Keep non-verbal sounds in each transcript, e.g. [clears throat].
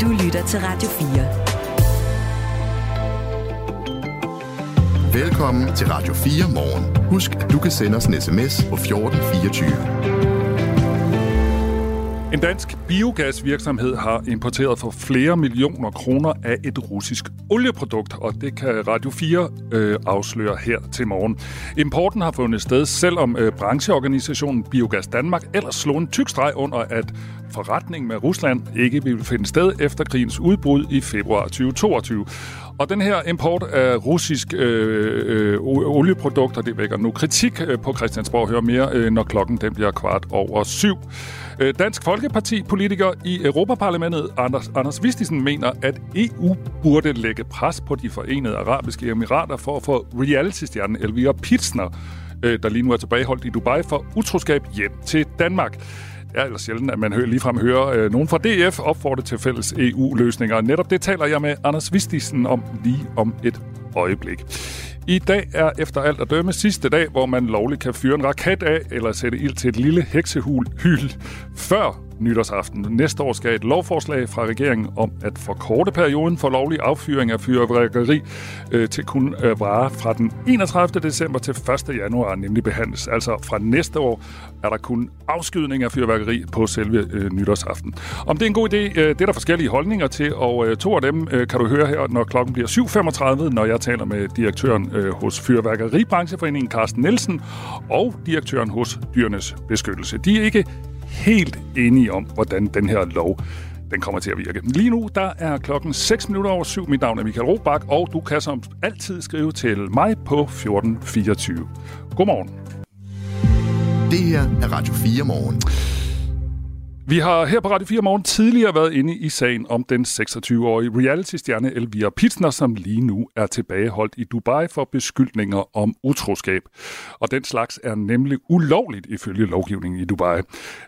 Du lytter til Radio 4. Velkommen til Radio 4 morgen. Husk, at du kan sende os en sms på 1424. En dansk biogasvirksomhed har importeret for flere millioner kroner af et russisk olieprodukt, og det kan Radio 4 øh, afsløre her til morgen. Importen har fundet sted, selvom øh, brancheorganisationen Biogas Danmark ellers slog en tyk streg under, at forretningen med Rusland ikke vil finde sted efter krigens udbrud i februar 2022. Og den her import af russisk øh, øh, olieprodukter, det vækker nu kritik øh, på Christiansborg. Hør mere, øh, når klokken den bliver kvart over syv. Øh, Dansk Folkeparti-politiker i Europaparlamentet, Anders, Anders Vistisen, mener, at EU burde lægge pres på de forenede arabiske emirater for at få reality-stjernen Elvira Pitsner, øh, der lige nu er tilbageholdt i Dubai, for utroskab hjem til Danmark. Det er ellers sjældent, at man hører, ligefrem hører øh, nogen fra DF opfordre til fælles EU-løsninger. Netop det taler jeg med Anders Vistisen om lige om et øjeblik. I dag er efter alt at dømme sidste dag, hvor man lovligt kan fyre en raket af eller sætte ild til et lille heksehul hyl. Før nytårsaften. Næste år skal et lovforslag fra regeringen om at forkorte perioden for lovlig affyring af fyrværkeri øh, til kun øh, vare fra den 31. december til 1. januar, nemlig behandles. Altså fra næste år er der kun afskydning af fyrværkeri på selve øh, nytårsaften. Om det er en god idé, øh, det er der forskellige holdninger til, og øh, to af dem øh, kan du høre her, når klokken bliver 7.35, når jeg taler med direktøren øh, hos Fyrværkeribrancheforeningen, Carsten Nielsen, og direktøren hos Dyrenes Beskyttelse. De er ikke helt enige om, hvordan den her lov den kommer til at virke. Lige nu, der er klokken 6 minutter over 7. Mit navn er Michael Robach, og du kan som altid skrive til mig på 1424. Godmorgen. Det her er Radio 4 morgen. Vi har her på Radio 4 Morgen tidligere været inde i sagen om den 26-årige reality-stjerne Elvira Pitsner, som lige nu er tilbageholdt i Dubai for beskyldninger om utroskab. Og den slags er nemlig ulovligt ifølge lovgivningen i Dubai.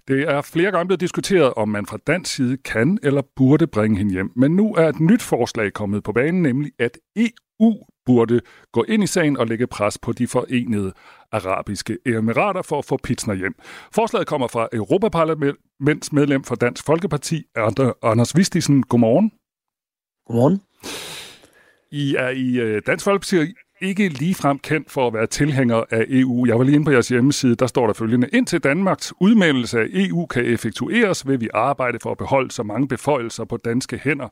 Det er flere gange blevet diskuteret, om man fra dansk side kan eller burde bringe hende hjem. Men nu er et nyt forslag kommet på banen, nemlig at EU burde gå ind i sagen og lægge pres på de forenede arabiske emirater for at få Pitsner hjem. Forslaget kommer fra Europaparlamentsmedlem for Dansk Folkeparti, Anders Vistisen. Godmorgen. Godmorgen. I er i øh, Dansk Folkeparti ikke ligefrem kendt for at være tilhænger af EU. Jeg var lige inde på jeres hjemmeside, der står der følgende. Indtil Danmarks udmeldelse af EU kan effektueres, vil vi arbejde for at beholde så mange beføjelser på danske hænder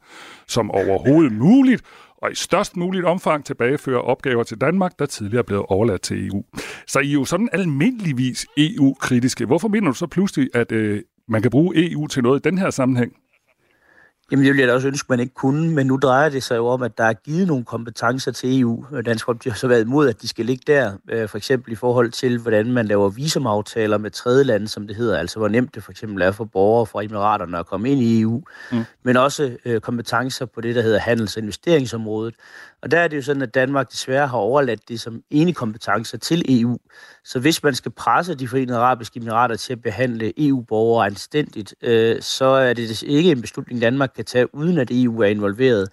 som overhovedet muligt, og i størst muligt omfang tilbageføre opgaver til Danmark, der tidligere er blevet overladt til EU. Så I er jo sådan almindeligvis EU-kritiske. Hvorfor mener du så pludselig, at øh, man kan bruge EU til noget i den her sammenhæng? Jamen, det ville jeg da også ønske, man ikke kunne, men nu drejer det sig jo om, at der er givet nogle kompetencer til EU. Dansk Folkeparti har så været imod, at de skal ligge der, øh, for eksempel i forhold til, hvordan man laver visumaftaler med tredje lande, som det hedder, altså hvor nemt det for eksempel er for borgere fra Emiraterne at komme ind i EU, mm. men også øh, kompetencer på det, der hedder handels- og investeringsområdet. Og der er det jo sådan, at Danmark desværre har overladt det som ene kompetencer til EU. Så hvis man skal presse de forenede arabiske emirater til at behandle EU-borgere anstændigt, øh, så er det ikke en beslutning, Danmark kan tage, uden at EU er involveret,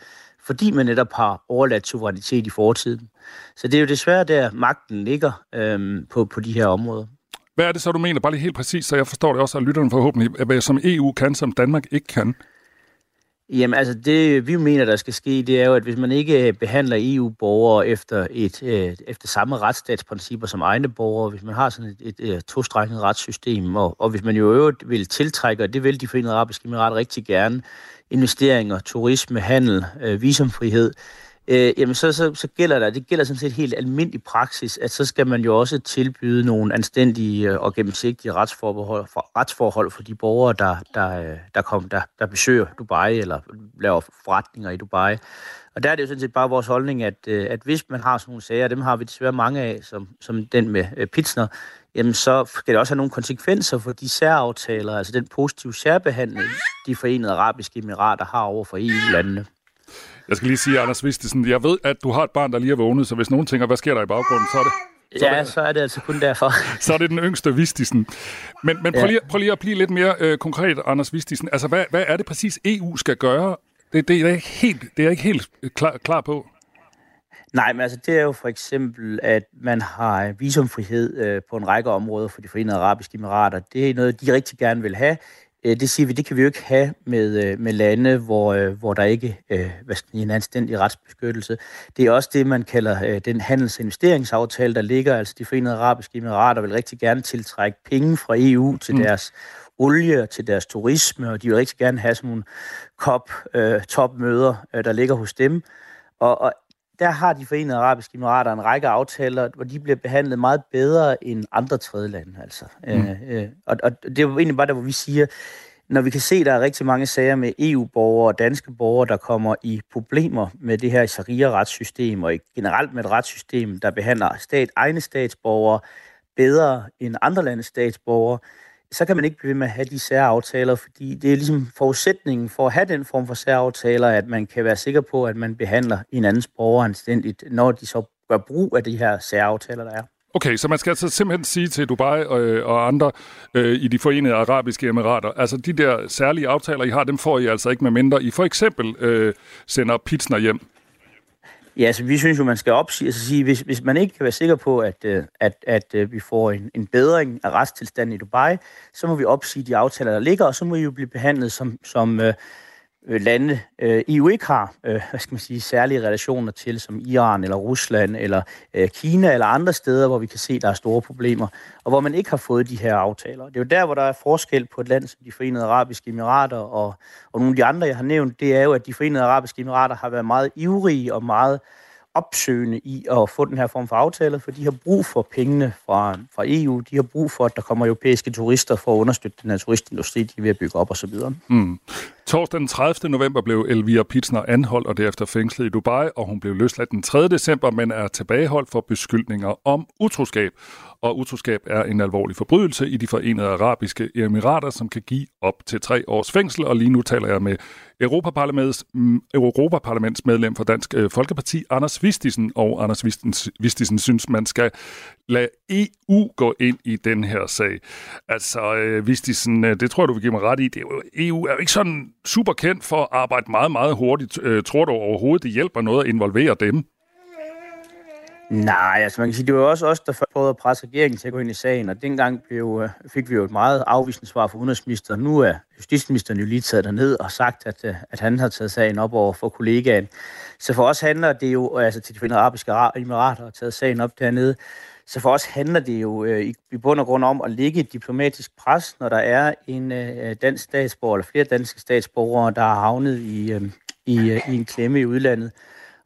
fordi man netop har overladt suverænitet i fortiden. Så det er jo desværre der, magten ligger øh, på, på de her områder. Hvad er det så, du mener, bare lige helt præcis, så jeg forstår det også, at lytterne forhåbentlig, hvad som EU kan, som Danmark ikke kan? Jamen altså, det vi mener, der skal ske, det er jo, at hvis man ikke øh, behandler EU-borgere efter, et, øh, efter samme retsstatsprincipper som egne borgere, hvis man har sådan et, et, øh, et tostrækket retssystem, og, og hvis man jo øvrigt vil tiltrække, og det vil de forenede arabiske emirater rigtig gerne, investeringer, turisme, handel, øh, visumfrihed, øh, øh, jamen så, så, så gælder der, det gælder sådan set helt almindelig praksis, at så skal man jo også tilbyde nogle anstændige øh, og gennemsigtige retsforhold for, retsforhold for de borgere, der, der, øh, der, kom, der, der besøger Dubai eller laver forretninger i Dubai. Og der er det jo sådan set bare vores holdning, at, øh, at hvis man har sådan nogle sager, dem har vi desværre mange af, som, som den med Pitsner, jamen så skal det også have nogle konsekvenser for de særaftaler, altså den positive særbehandling, de forenede arabiske emirater har over for EU-landene. Jeg skal lige sige, Anders Vistesen, jeg ved, at du har et barn, der lige er vågnet, så hvis nogen tænker, hvad sker der i baggrunden, så er det... Så ja, det, så er det altså kun derfor. [laughs] så er det den yngste Vistisen. Men, men prøv, ja. lige, prøv lige at blive lidt mere øh, konkret, Anders Vistisen. Altså, hvad, hvad er det præcis, EU skal gøre? Det, det, er, ikke helt, det er jeg ikke helt klar, klar på. Nej, men altså det er jo for eksempel, at man har visumfrihed øh, på en række områder for de forenede arabiske emirater. Det er noget, de rigtig gerne vil have. Øh, det siger vi, det kan vi jo ikke have med, øh, med lande, hvor, øh, hvor der ikke hvad skal en anstændig retsbeskyttelse. Det er også det, man kalder den handels- og investeringsaftale, der ligger. Altså de forenede arabiske emirater vil rigtig gerne tiltrække penge fra EU til mm. deres olie til deres turisme, og de vil rigtig gerne have sådan nogle COP, øh, topmøder, øh, der ligger hos dem. Og, og der har de forenede arabiske emirater en række aftaler, hvor de bliver behandlet meget bedre end andre tredje lande. Altså. Mm. Øh, øh, og, og det er jo egentlig bare der, hvor vi siger, når vi kan se, at der er rigtig mange sager med EU-borgere og danske borgere, der kommer i problemer med det her sharia-retssystem, og generelt med et retssystem, der behandler stat, egne statsborgere bedre end andre landes statsborgere, så kan man ikke blive ved med at have de særaftaler, fordi det er ligesom forudsætningen for at have den form for særaftaler, at man kan være sikker på, at man behandler en andens borger anstændigt, når de så gør brug af de her særaftaler, der er. Okay, så man skal altså simpelthen sige til Dubai og, øh, og andre øh, i de forenede arabiske emirater, altså de der særlige aftaler, I har, dem får I altså ikke med mindre. I for eksempel øh, sender Pitsner hjem. Ja, altså vi synes jo, man skal opsige, altså sige, hvis, hvis man ikke kan være sikker på, at, øh, at, at, at vi får en, en bedring af retstilstanden i Dubai, så må vi opsige de aftaler, der ligger, og så må vi jo blive behandlet som, som øh, Øh, lande, øh, EU ikke har øh, hvad skal man sige, særlige relationer til, som Iran eller Rusland eller øh, Kina eller andre steder, hvor vi kan se, at der er store problemer, og hvor man ikke har fået de her aftaler. Det er jo der, hvor der er forskel på et land som de forenede arabiske emirater og, og nogle af de andre, jeg har nævnt, det er jo, at de forenede arabiske emirater har været meget ivrige og meget opsøgende i at få den her form for aftaler, for de har brug for pengene fra, fra EU. De har brug for, at der kommer europæiske turister for at understøtte den her turistindustri, de er ved at bygge op osv. Mm. Torsdag den 30. november blev Elvira Pitsner anholdt og derefter fængslet i Dubai, og hun blev løsladt den 3. december, men er tilbageholdt for beskyldninger om utroskab og utroskab er en alvorlig forbrydelse i de forenede arabiske emirater, som kan give op til tre års fængsel. Og lige nu taler jeg med Europaparlaments, Europaparlamentsmedlem Europaparlaments medlem for Dansk øh, Folkeparti, Anders Vistisen. Og Anders Vistisen synes, man skal lade EU gå ind i den her sag. Altså, øh, Vistisen, øh, det tror jeg, du vil give mig ret i. Det er jo, EU er jo ikke sådan super kendt for at arbejde meget, meget hurtigt. Tror du overhovedet, det hjælper noget at involvere dem? Nej, altså man kan sige, det var også os, der først prøvede at presse regeringen til at gå ind i sagen, og dengang blev, øh, fik vi jo et meget afvisende svar fra udenrigsministeren. Nu er justitsministeren jo lige taget derned og sagt, at, øh, at han har taget sagen op over for kollegaen. Så for os handler det jo, øh, altså til de forenede arabiske emirater har taget sagen op dernede, så for os handler det jo øh, i, i bund og grund om at lægge et diplomatisk pres, når der er en øh, dansk statsborger, eller flere danske statsborgere, der har havnet i, øh, i, øh, i en klemme i udlandet.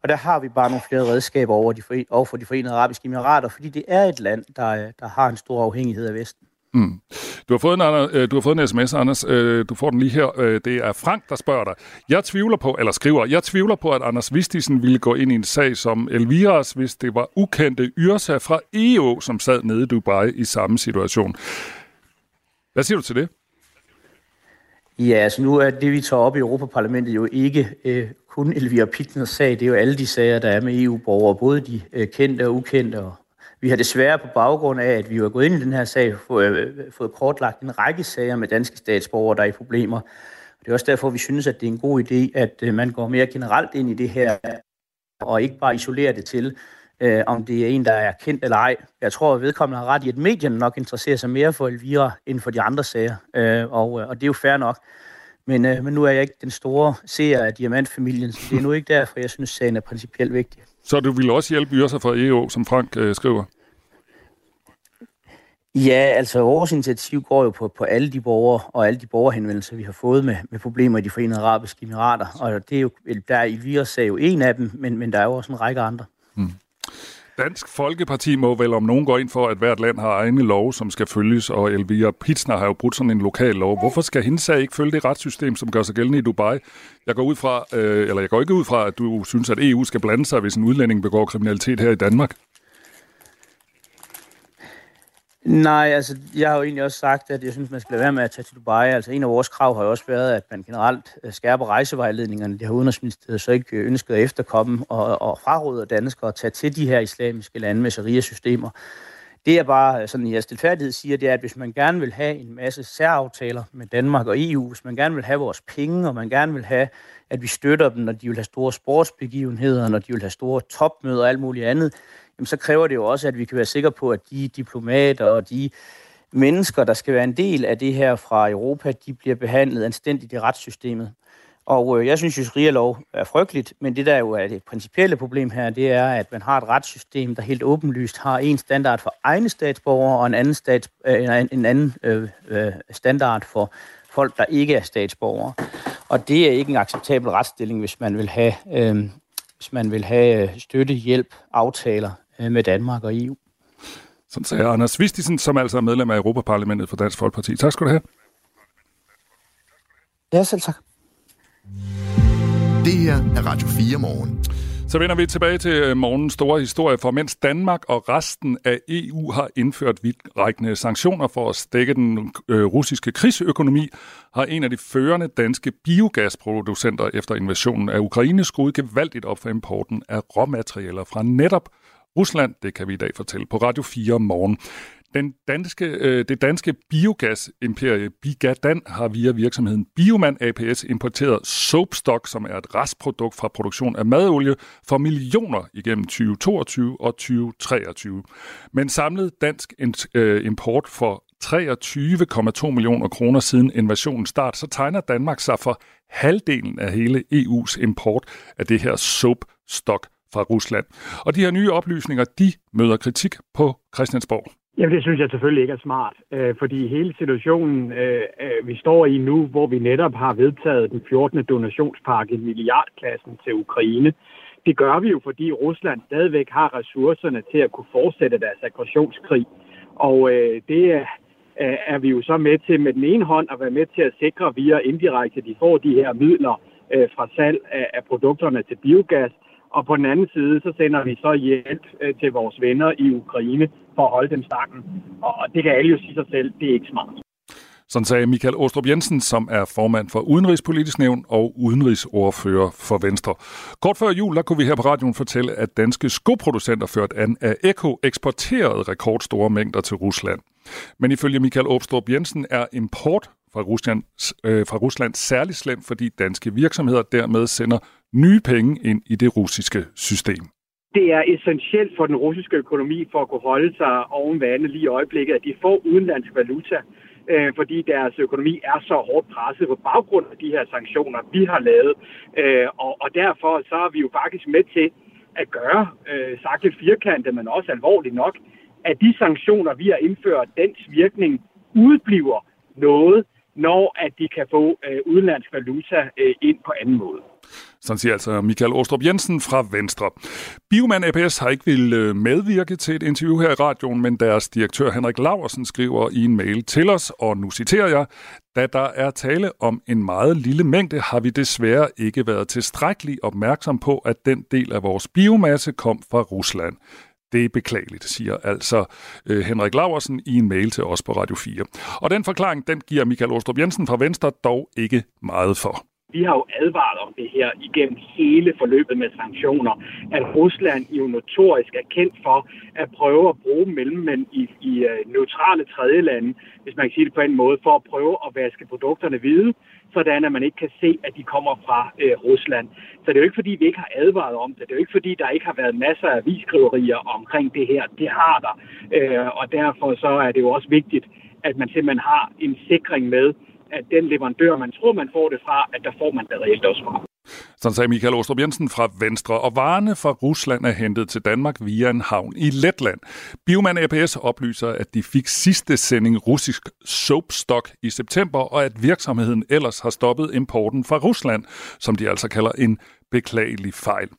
Og der har vi bare nogle flere redskaber over, de for, over for de forenede arabiske emirater, fordi det er et land, der, der har en stor afhængighed af Vesten. Mm. Du, har fået en, øh, du har fået en sms, Anders. Øh, du får den lige her. Øh, det er Frank, der spørger dig. Jeg tvivler på, eller skriver, jeg tvivler på, at Anders Vistisen ville gå ind i en sag som Elviras, hvis det var ukendte Yrsa fra EU, som sad nede i Dubai i samme situation. Hvad siger du til det? Ja, altså nu er det, vi tager op i Europaparlamentet, jo ikke øh, kun Elvira Pittners sag. Det er jo alle de sager, der er med EU-borgere, både de øh, kendte og ukendte. Og vi har desværre på baggrund af, at vi har gået ind i den her sag, fået, øh, fået kortlagt en række sager med danske statsborgere, der er i problemer. Og det er også derfor, vi synes, at det er en god idé, at øh, man går mere generelt ind i det her, og ikke bare isolerer det til, øh, om det er en, der er kendt eller ej. Jeg tror, at vedkommende har ret i, at medierne nok interesserer sig mere for Elvira end for de andre sager, øh, og, øh, og det er jo fair nok. Men, øh, men nu er jeg ikke den store seer af diamantfamilien, så det er nu ikke derfor, jeg synes, sagen er principielt vigtig. Så du vil også hjælpe Yrsa fra EO, som Frank øh, skriver? Ja, altså vores initiativ går jo på, på alle de borgere og alle de borgerhenvendelser, vi har fået med, med problemer i de forenede arabiske emirater. Og det er jo, der er Elvira er jo en af dem, men, men der er jo også en række andre. Hmm. Dansk Folkeparti må vel om nogen gå ind for, at hvert land har egne lov, som skal følges, og Elvira Pitsner har jo brudt sådan en lokal lov. Hvorfor skal hendes sag ikke følge det retssystem, som gør sig gældende i Dubai? Jeg går, ud fra, øh, eller jeg går ikke ud fra, at du synes, at EU skal blande sig, hvis en udlænding begår kriminalitet her i Danmark. Nej, altså jeg har jo egentlig også sagt, at jeg synes, man skal lade være med at tage til Dubai. Altså en af vores krav har jo også været, at man generelt øh, skærper rejsevejledningerne. Det har Udenrigsministeriet så ikke øh, ønsket at efterkomme og, og fraråder danskere at tage til de her islamiske lande med sharia-systemer. Det er bare øh, sådan, i stilfærdighed siger, det er, at hvis man gerne vil have en masse særaftaler med Danmark og EU, hvis man gerne vil have vores penge, og man gerne vil have, at vi støtter dem, når de vil have store sportsbegivenheder, når de vil have store topmøder og alt muligt andet, jamen, så kræver det jo også, at vi kan være sikre på, at de diplomater og de mennesker, der skal være en del af det her fra Europa, de bliver behandlet anstændigt i retssystemet. Og øh, jeg synes jo, sharia-lov er frygteligt, men det der jo er det principielle problem her, det er, at man har et retssystem, der helt åbenlyst har en standard for egne statsborgere og en anden, stats, øh, en anden øh, øh, standard for folk, der ikke er statsborgere. Og det er ikke en acceptabel retsstilling, hvis man vil have, øh, hvis man vil have øh, støtte, hjælp, aftaler med Danmark og EU. Sådan sagde Anders Vistisen, som altså er medlem af Europaparlamentet for Dansk Folkeparti. Tak skal du have. Ja, selv tak. Det her er Radio 4 morgen. Så vender vi tilbage til øh, morgens store historie, for mens Danmark og resten af EU har indført vidtrækkende sanktioner for at stække den øh, russiske krigsøkonomi, har en af de førende danske biogasproducenter efter invasionen af Ukraine skruet gevaldigt op for importen af råmaterialer fra netop Rusland. Det kan vi i dag fortælle på Radio 4 morgen. Den danske, øh, det danske biogasimperie Bigadan har via virksomheden Bioman APS importeret soapstock, som er et restprodukt fra produktion af madolie, for millioner igennem 2022 og 2023. Men samlet dansk øh, import for 23,2 millioner kroner siden invasionens start, så tegner Danmark sig for halvdelen af hele EU's import af det her soapstock fra Rusland. Og de her nye oplysninger, de møder kritik på Christiansborg. Jamen, det synes jeg selvfølgelig ikke er smart, øh, fordi hele situationen, øh, øh vi står i nu, hvor vi netop har vedtaget den 14. donationspakke i milliardklassen til Ukraine, det gør vi jo, fordi Rusland stadigvæk har ressourcerne til at kunne fortsætte deres aggressionskrig. Og øh, det er, øh, er vi jo så med til med den ene hånd at være med til at sikre via indirekte, at de får de her midler øh, fra salg af, af produkterne til biogas, og på den anden side, så sender vi så hjælp øh, til vores venner i Ukraine for at holde dem stangen. Og det kan alle jo sige sig selv, det er ikke smart. Sådan sagde Michael Åstrup Jensen, som er formand for Udenrigspolitisk Nævn og udenrigsordfører for Venstre. Kort før jul, der kunne vi her på radioen fortælle, at danske skoproducenter ført an af Eko eksporterede rekordstore mængder til Rusland. Men ifølge Michael Åstrup Jensen er import fra Rusland, øh, fra Rusland særlig slemt, fordi danske virksomheder dermed sender nye penge ind i det russiske system. Det er essentielt for den russiske økonomi for at kunne holde sig oven vandet lige i øjeblikket, at de får udenlandsk valuta, øh, fordi deres økonomi er så hårdt presset på baggrund af de her sanktioner, vi har lavet. Øh, og, og derfor så er vi jo faktisk med til at gøre, øh, sagt lidt firkantet, men også alvorligt nok, at de sanktioner, vi har indført, dens virkning udbliver noget, når at de kan få øh, udenlandsk valuta øh, ind på anden måde. Sådan siger altså Michael Åstrup Jensen fra Venstre. Bioman APS har ikke vil øh, medvirke til et interview her i radioen, men deres direktør Henrik Laversen skriver i en mail til os, og nu citerer jeg, da der er tale om en meget lille mængde, har vi desværre ikke været tilstrækkeligt opmærksom på, at den del af vores biomasse kom fra Rusland. Det er beklageligt, siger altså øh, Henrik Laversen i en mail til os på Radio 4. Og den forklaring, den giver Michael Ostrup Jensen fra Venstre dog ikke meget for. Vi har jo advaret om det her igennem hele forløbet med sanktioner, at Rusland jo notorisk er kendt for at prøve at bruge mellemmænd i, i øh, neutrale tredjelande, hvis man kan sige det på en måde, for at prøve at vaske produkterne hvide, sådan at man ikke kan se, at de kommer fra øh, Rusland. Så det er jo ikke, fordi vi ikke har advaret om det. Det er jo ikke, fordi der ikke har været masser af viskriverier omkring det her. Det har der. Øh, og derfor så er det jo også vigtigt, at man simpelthen har en sikring med, at den leverandør, man tror, man får det fra, at der får man det reelt også fra. Sådan sagde Michael Åstrup Jensen fra Venstre, og varerne fra Rusland er hentet til Danmark via en havn i Letland. Bioman APS oplyser, at de fik sidste sending russisk soapstock i september, og at virksomheden ellers har stoppet importen fra Rusland, som de altså kalder en beklagelig fejl.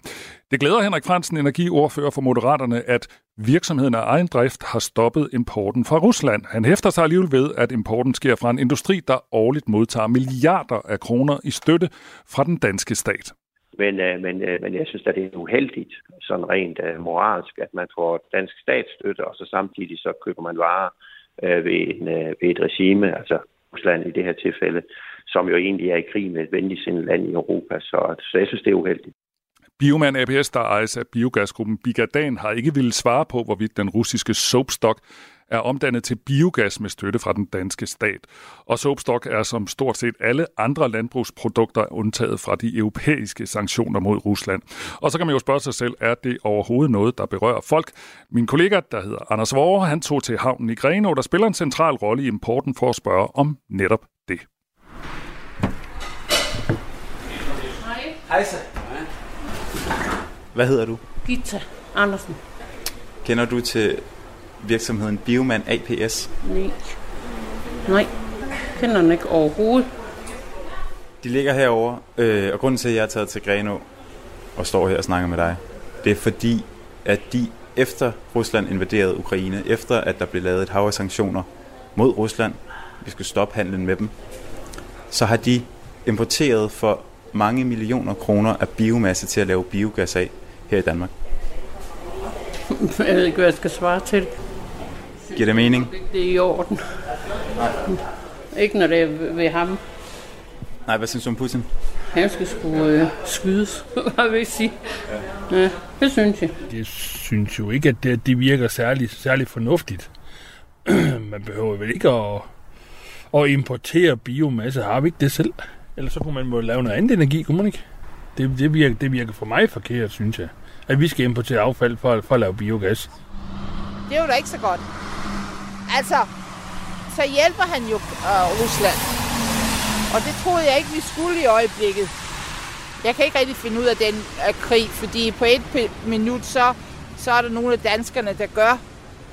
Det glæder Henrik Fransen, energiordfører for Moderaterne, at virksomheden af egen drift har stoppet importen fra Rusland. Han hæfter sig alligevel ved, at importen sker fra en industri, der årligt modtager milliarder af kroner i støtte fra den danske stat. Men, øh, men, øh, men jeg synes, at det er uheldigt, sådan rent øh, moralsk, at man får dansk statsstøtte, og så samtidig så køber man varer ved, en, ved et regime, altså Rusland i det her tilfælde, som jo egentlig er i krig med et venligsindet land i Europa. Så, så jeg synes, det er uheldigt. Bioman APS, der ejes af biogasgruppen Bigadan, har ikke ville svare på, hvorvidt den russiske soapstock er omdannet til biogas med støtte fra den danske stat. Og soapstock er som stort set alle andre landbrugsprodukter undtaget fra de europæiske sanktioner mod Rusland. Og så kan man jo spørge sig selv, er det overhovedet noget, der berører folk? Min kollega, der hedder Anders Vore, han tog til havnen i Grenå, der spiller en central rolle i importen for at spørge om netop det. Hej så. Hvad hedder du? Gita Andersen. Kender du til virksomheden Bioman APS? Nej. Nej. Kender den ikke overhovedet. De ligger herover, øh, og grunden til, at jeg er taget til Greno og står her og snakker med dig, det er fordi, at de efter Rusland invaderede Ukraine, efter at der blev lavet et hav af sanktioner mod Rusland, vi skulle stoppe handlen med dem, så har de importeret for mange millioner kroner af biomasse til at lave biogas af her i Danmark. Jeg ved ikke, hvad jeg skal svare til. Giver det mening? Det er i orden. Ikke når det er ved ham. Nej, hvad synes du om Putin? Han skal sgu øh, skydes, [laughs] hvad vil jeg sige. Ja, det synes jeg. Jeg synes jo ikke, at det, det virker særlig, særlig fornuftigt. [clears throat] man behøver vel ikke at, at importere biomasse. Har vi ikke det selv? Eller så kunne man må lave noget andet energi, kunne man ikke? Det, det, virker, det virker for mig forkert, synes jeg. At vi skal importere affald for, for at lave biogas. Det er jo da ikke så godt. Altså, så hjælper han jo øh, Rusland. Og det troede jeg ikke, vi skulle i øjeblikket. Jeg kan ikke rigtig finde ud af den øh, krig, fordi på et minut, så, så er der nogle af danskerne, der gør,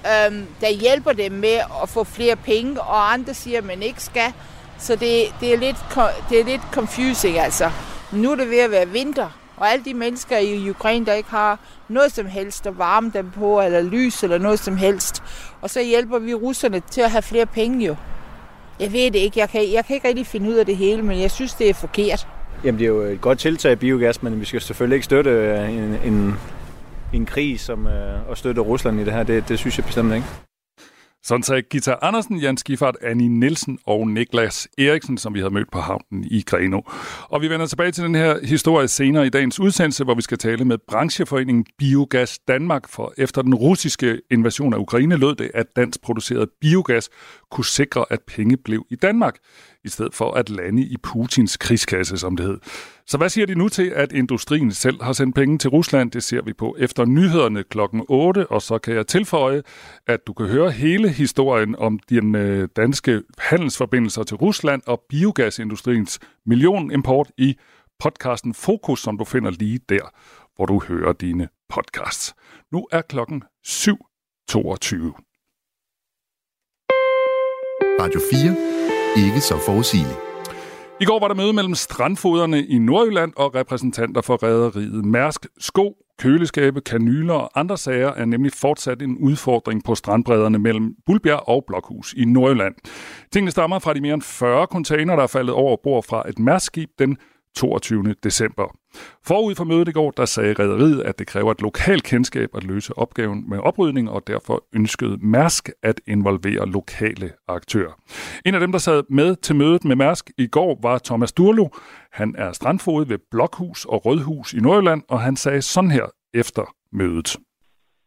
øh, der hjælper dem med at få flere penge, og andre siger, at man ikke skal. Så det, det, er lidt, det er lidt confusing, altså. Nu er det ved at være vinter, og alle de mennesker i Ukraine, der ikke har noget som helst at varme dem på, eller lys, eller noget som helst. Og så hjælper vi russerne til at have flere penge jo. Jeg ved det ikke. Jeg kan, jeg kan ikke rigtig finde ud af det hele, men jeg synes, det er forkert. Jamen, det er jo et godt tiltag biogas, men vi skal selvfølgelig ikke støtte øh, en, en, en krig som, øh, og støtte Rusland i det her. Det, det synes jeg bestemt ikke. Sådan sagde Gita Andersen, Jan Skifart, Annie Nielsen og Niklas Eriksen, som vi havde mødt på havnen i Greno. Og vi vender tilbage til den her historie senere i dagens udsendelse, hvor vi skal tale med brancheforeningen Biogas Danmark, for efter den russiske invasion af Ukraine lød det, at dansk produceret biogas kunne sikre, at penge blev i Danmark i stedet for at lande i Putins krigskasse, som det hed. Så hvad siger de nu til, at industrien selv har sendt penge til Rusland? Det ser vi på efter nyhederne klokken 8, og så kan jeg tilføje, at du kan høre hele historien om den øh, danske handelsforbindelser til Rusland og biogasindustriens millionimport i podcasten Fokus, som du finder lige der, hvor du hører dine podcasts. Nu er klokken 7.22. Radio 4 ikke så forudsigelig. I går var der møde mellem strandfoderne i Nordjylland og repræsentanter for rædderiet Mærsk. Sko, køleskabe, kanyler og andre sager er nemlig fortsat en udfordring på strandbredderne mellem Bulbjerg og Blokhus i Nordjylland. Tingene stammer fra de mere end 40 container, der er faldet over bord fra et Mærskskib den 22. december. Forud for mødet i går, der sagde rederiet, at det kræver et lokalt kendskab at løse opgaven med oprydning, og derfor ønskede Mærsk at involvere lokale aktører. En af dem, der sad med til mødet med Mærsk i går, var Thomas Durlo. Han er strandfod ved Blokhus og Rødhus i Nordjylland, og han sagde sådan her efter mødet.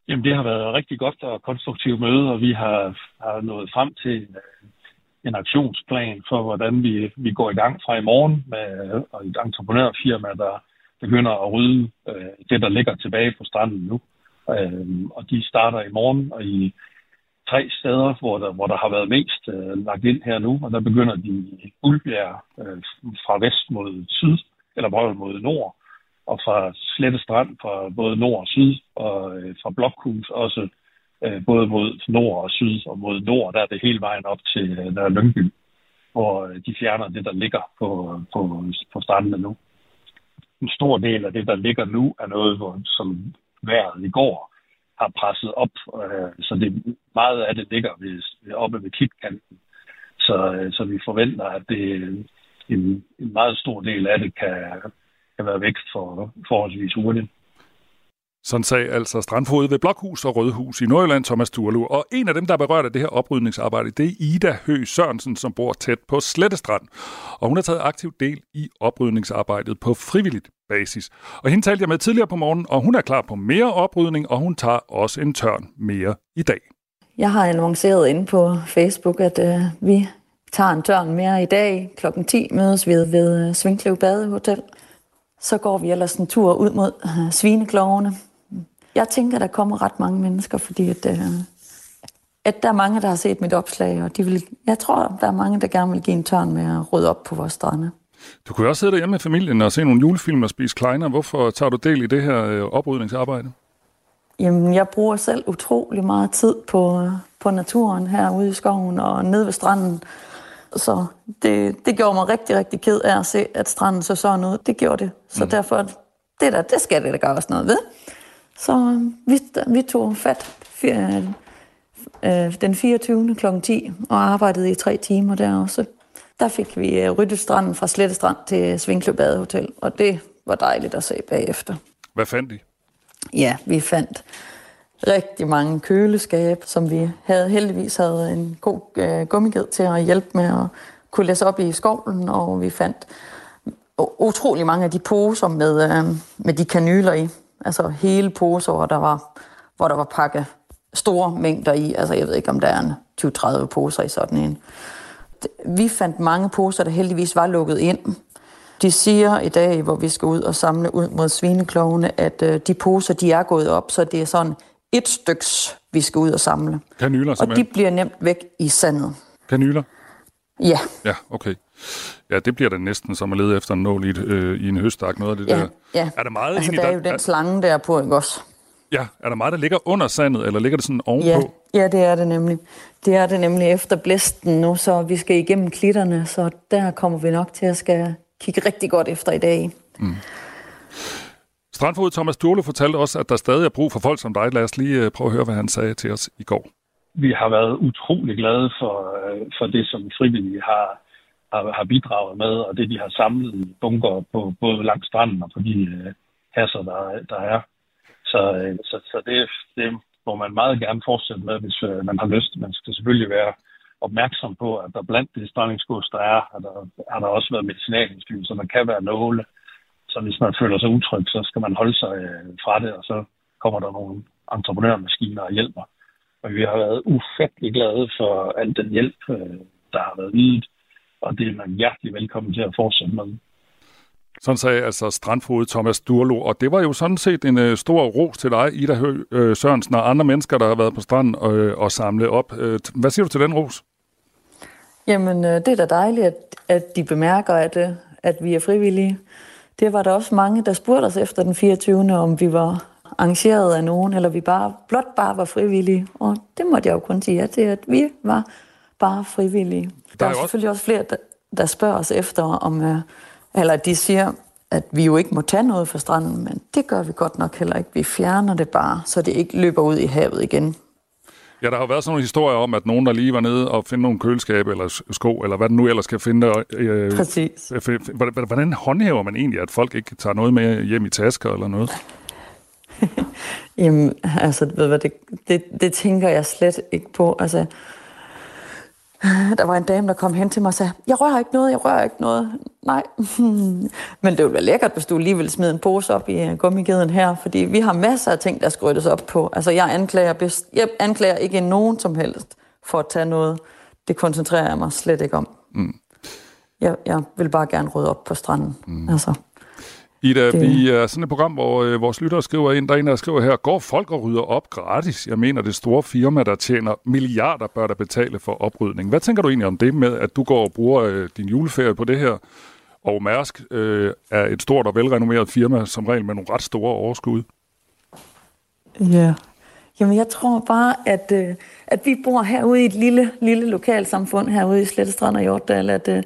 Jamen, det har været et rigtig godt og konstruktivt møde, og vi har, har nået frem til en aktionsplan for, hvordan vi, vi går i gang fra i morgen med et entreprenørfirma, der begynder at rydde øh, det, der ligger tilbage på stranden nu. Øh, og de starter i morgen og i tre steder, hvor der, hvor der har været mest øh, lagt ind her nu, og der begynder de i Ulbjerg øh, fra vest mod syd, eller både mod nord, og fra Slette Strand fra både nord og syd, og øh, fra Blokhus også øh, Øh, både mod nord og syd, og mod nord, der er det hele vejen op til øh, Nørre der Lyngby, hvor øh, de fjerner det, der ligger på, på, på strandene nu. En stor del af det, der ligger nu, er noget, hvor, som vejret i går har presset op, så det meget af det ligger ved, oppe ved kitkanten. Så, så vi forventer, at det, en, en meget stor del af det kan, kan være væk for forholdsvis hurtigt. Sådan sagde altså Strandfod ved Blokhus og Rødhus i Nordjylland, Thomas Durlu. Og en af dem, der er berørt af det her oprydningsarbejde, det er Ida Hø Sørensen, som bor tæt på Slettestrand. Og hun har taget aktiv del i oprydningsarbejdet på frivilligt basis. Og hende talte jeg med tidligere på morgen, og hun er klar på mere oprydning, og hun tager også en tørn mere i dag. Jeg har annonceret inde på Facebook, at øh, vi tager en tørn mere i dag. Klokken 10 mødes vi ved øh, Svinklev Badehotel. Så går vi ellers en tur ud mod øh, svineklovene. Jeg tænker, der kommer ret mange mennesker, fordi at, øh, at der er mange, der har set mit opslag, og de vil, jeg tror, der er mange, der gerne vil give en tørn med at rydde op på vores strande. Du kunne også sidde derhjemme med familien og se nogle julefilm og spise kleiner. Hvorfor tager du del i det her øh, oprydningsarbejde? Jamen, jeg bruger selv utrolig meget tid på, på naturen herude i skoven og nede ved stranden. Så det, det gjorde mig rigtig, rigtig ked af at se, at stranden så sådan ud. Det gjorde det. Så mm. derfor, det der, det skal det da gøre også noget ved. Så øh, vi, vi tog fat øh, den 24. kl. 10 og arbejdede i tre timer der også. Der fik vi ryddet stranden fra Slettestrand til Svinkløb Badehotel, og det var dejligt at se bagefter. Hvad fandt I? Ja, vi fandt rigtig mange køleskab, som vi havde heldigvis havde en god øh, gummiged til at hjælpe med at kunne læse op i skovlen, og vi fandt utrolig mange af de poser med, øh, med de kanyler i. Altså hele poser, hvor der var, hvor der var pakket store mængder i. Altså jeg ved ikke, om der er 20-30 poser i sådan en. Vi fandt mange poser, der heldigvis var lukket ind. De siger i dag, hvor vi skal ud og samle ud mod svineklovene, at øh, de poser, de er gået op, så det er sådan et styks, vi skal ud og samle. Kanyler, Og de bliver nemt væk i sandet. Kanyler? Ja. Ja, okay. Ja, det bliver da næsten som at lede efter en nål i, et, øh, i en høstak, noget af det ja, der. Ja, Er der meget altså, egentlig, der er jo den slange der på, ikke også? Ja, er der meget, der ligger under sandet, eller ligger det sådan ovenpå? Ja, ja, det er det nemlig. Det er det nemlig efter blæsten nu, så vi skal igennem klitterne, så der kommer vi nok til at skal kigge rigtig godt efter i dag. Mm. Strandfod Thomas Durle fortalte også, at der stadig er brug for folk som dig. Lad os lige øh, prøve at høre, hvad han sagde til os i går. Vi har været utrolig glade for, øh, for det, som frivillige har, har, har bidraget med, og det, de har samlet i bunker på både langs stranden og på de uh, der, der er. Så, øh, så, så det, det må man meget gerne fortsætte med, hvis man har lyst. Man skal selvfølgelig være opmærksom på, at der blandt det strandingsgods, der er, har der, har der også været medicinalindstyr, så man kan være nåle. Så hvis man føler sig utryg, så skal man holde sig øh, fra det, og så kommer der nogle entreprenørmaskiner og hjælper. Og vi har været ufattelig glade for al den hjælp, øh, der har været ydet, og det er man hjertelig velkommen til at fortsætte med. Sådan sagde altså strandfod Thomas Durlo, og det var jo sådan set en øh, stor ros til dig, Ida Høgh øh, Sørensen og andre mennesker, der har været på stranden og, øh, og samlet op. Øh, hvad siger du til den ros? Jamen, øh, det er da dejligt, at, at de bemærker, at, øh, at vi er frivillige. Det var der også mange, der spurgte os efter den 24. om vi var arrangeret af nogen, eller vi bare blot bare var frivillige. Og det måtte jeg jo kun sige ja til, at vi var bare frivillige. Der, der er, er selvfølgelig også flere, der, der spørger os efter, om, øh, eller de siger, at vi jo ikke må tage noget fra stranden, men det gør vi godt nok heller ikke. Vi fjerner det bare, så det ikke løber ud i havet igen. Ja, der har været sådan nogle historier om, at nogen, der lige var nede og finde nogle køleskab eller sko, eller hvad den nu ellers skal finde. Øh, Præcis. Hvordan håndhæver man egentlig, at folk ikke tager noget med hjem i tasker eller noget? [laughs] Jamen, altså, ved hvad, det, det, det tænker jeg slet ikke på. Altså, der var en dame, der kom hen til mig og sagde, jeg rører ikke noget, jeg rører ikke noget. Nej, [laughs] men det ville være lækkert, hvis du lige ville smide en pose op i øh, gummigeden her, fordi vi har masser af ting, der skal ryddes op på. Altså, jeg anklager, bedst, jeg anklager ikke nogen som helst for at tage noget. Det koncentrerer jeg mig slet ikke om. Mm. Jeg, jeg vil bare gerne rydde op på stranden. Mm. Altså. Ida, det... vi er sådan et program, hvor øh, vores lyttere skriver ind, der er en, der skriver her, går folk og rydder op gratis? Jeg mener, det store firma, der tjener milliarder, bør der betale for oprydning. Hvad tænker du egentlig om det med, at du går og bruger øh, din juleferie på det her? Og Mærsk øh, er et stort og velrenommeret firma, som regel med nogle ret store overskud. Ja, Jamen jeg tror bare, at, øh, at vi bor herude i et lille, lille lokalsamfund herude i Slettestrand og Hjortdal, at, øh,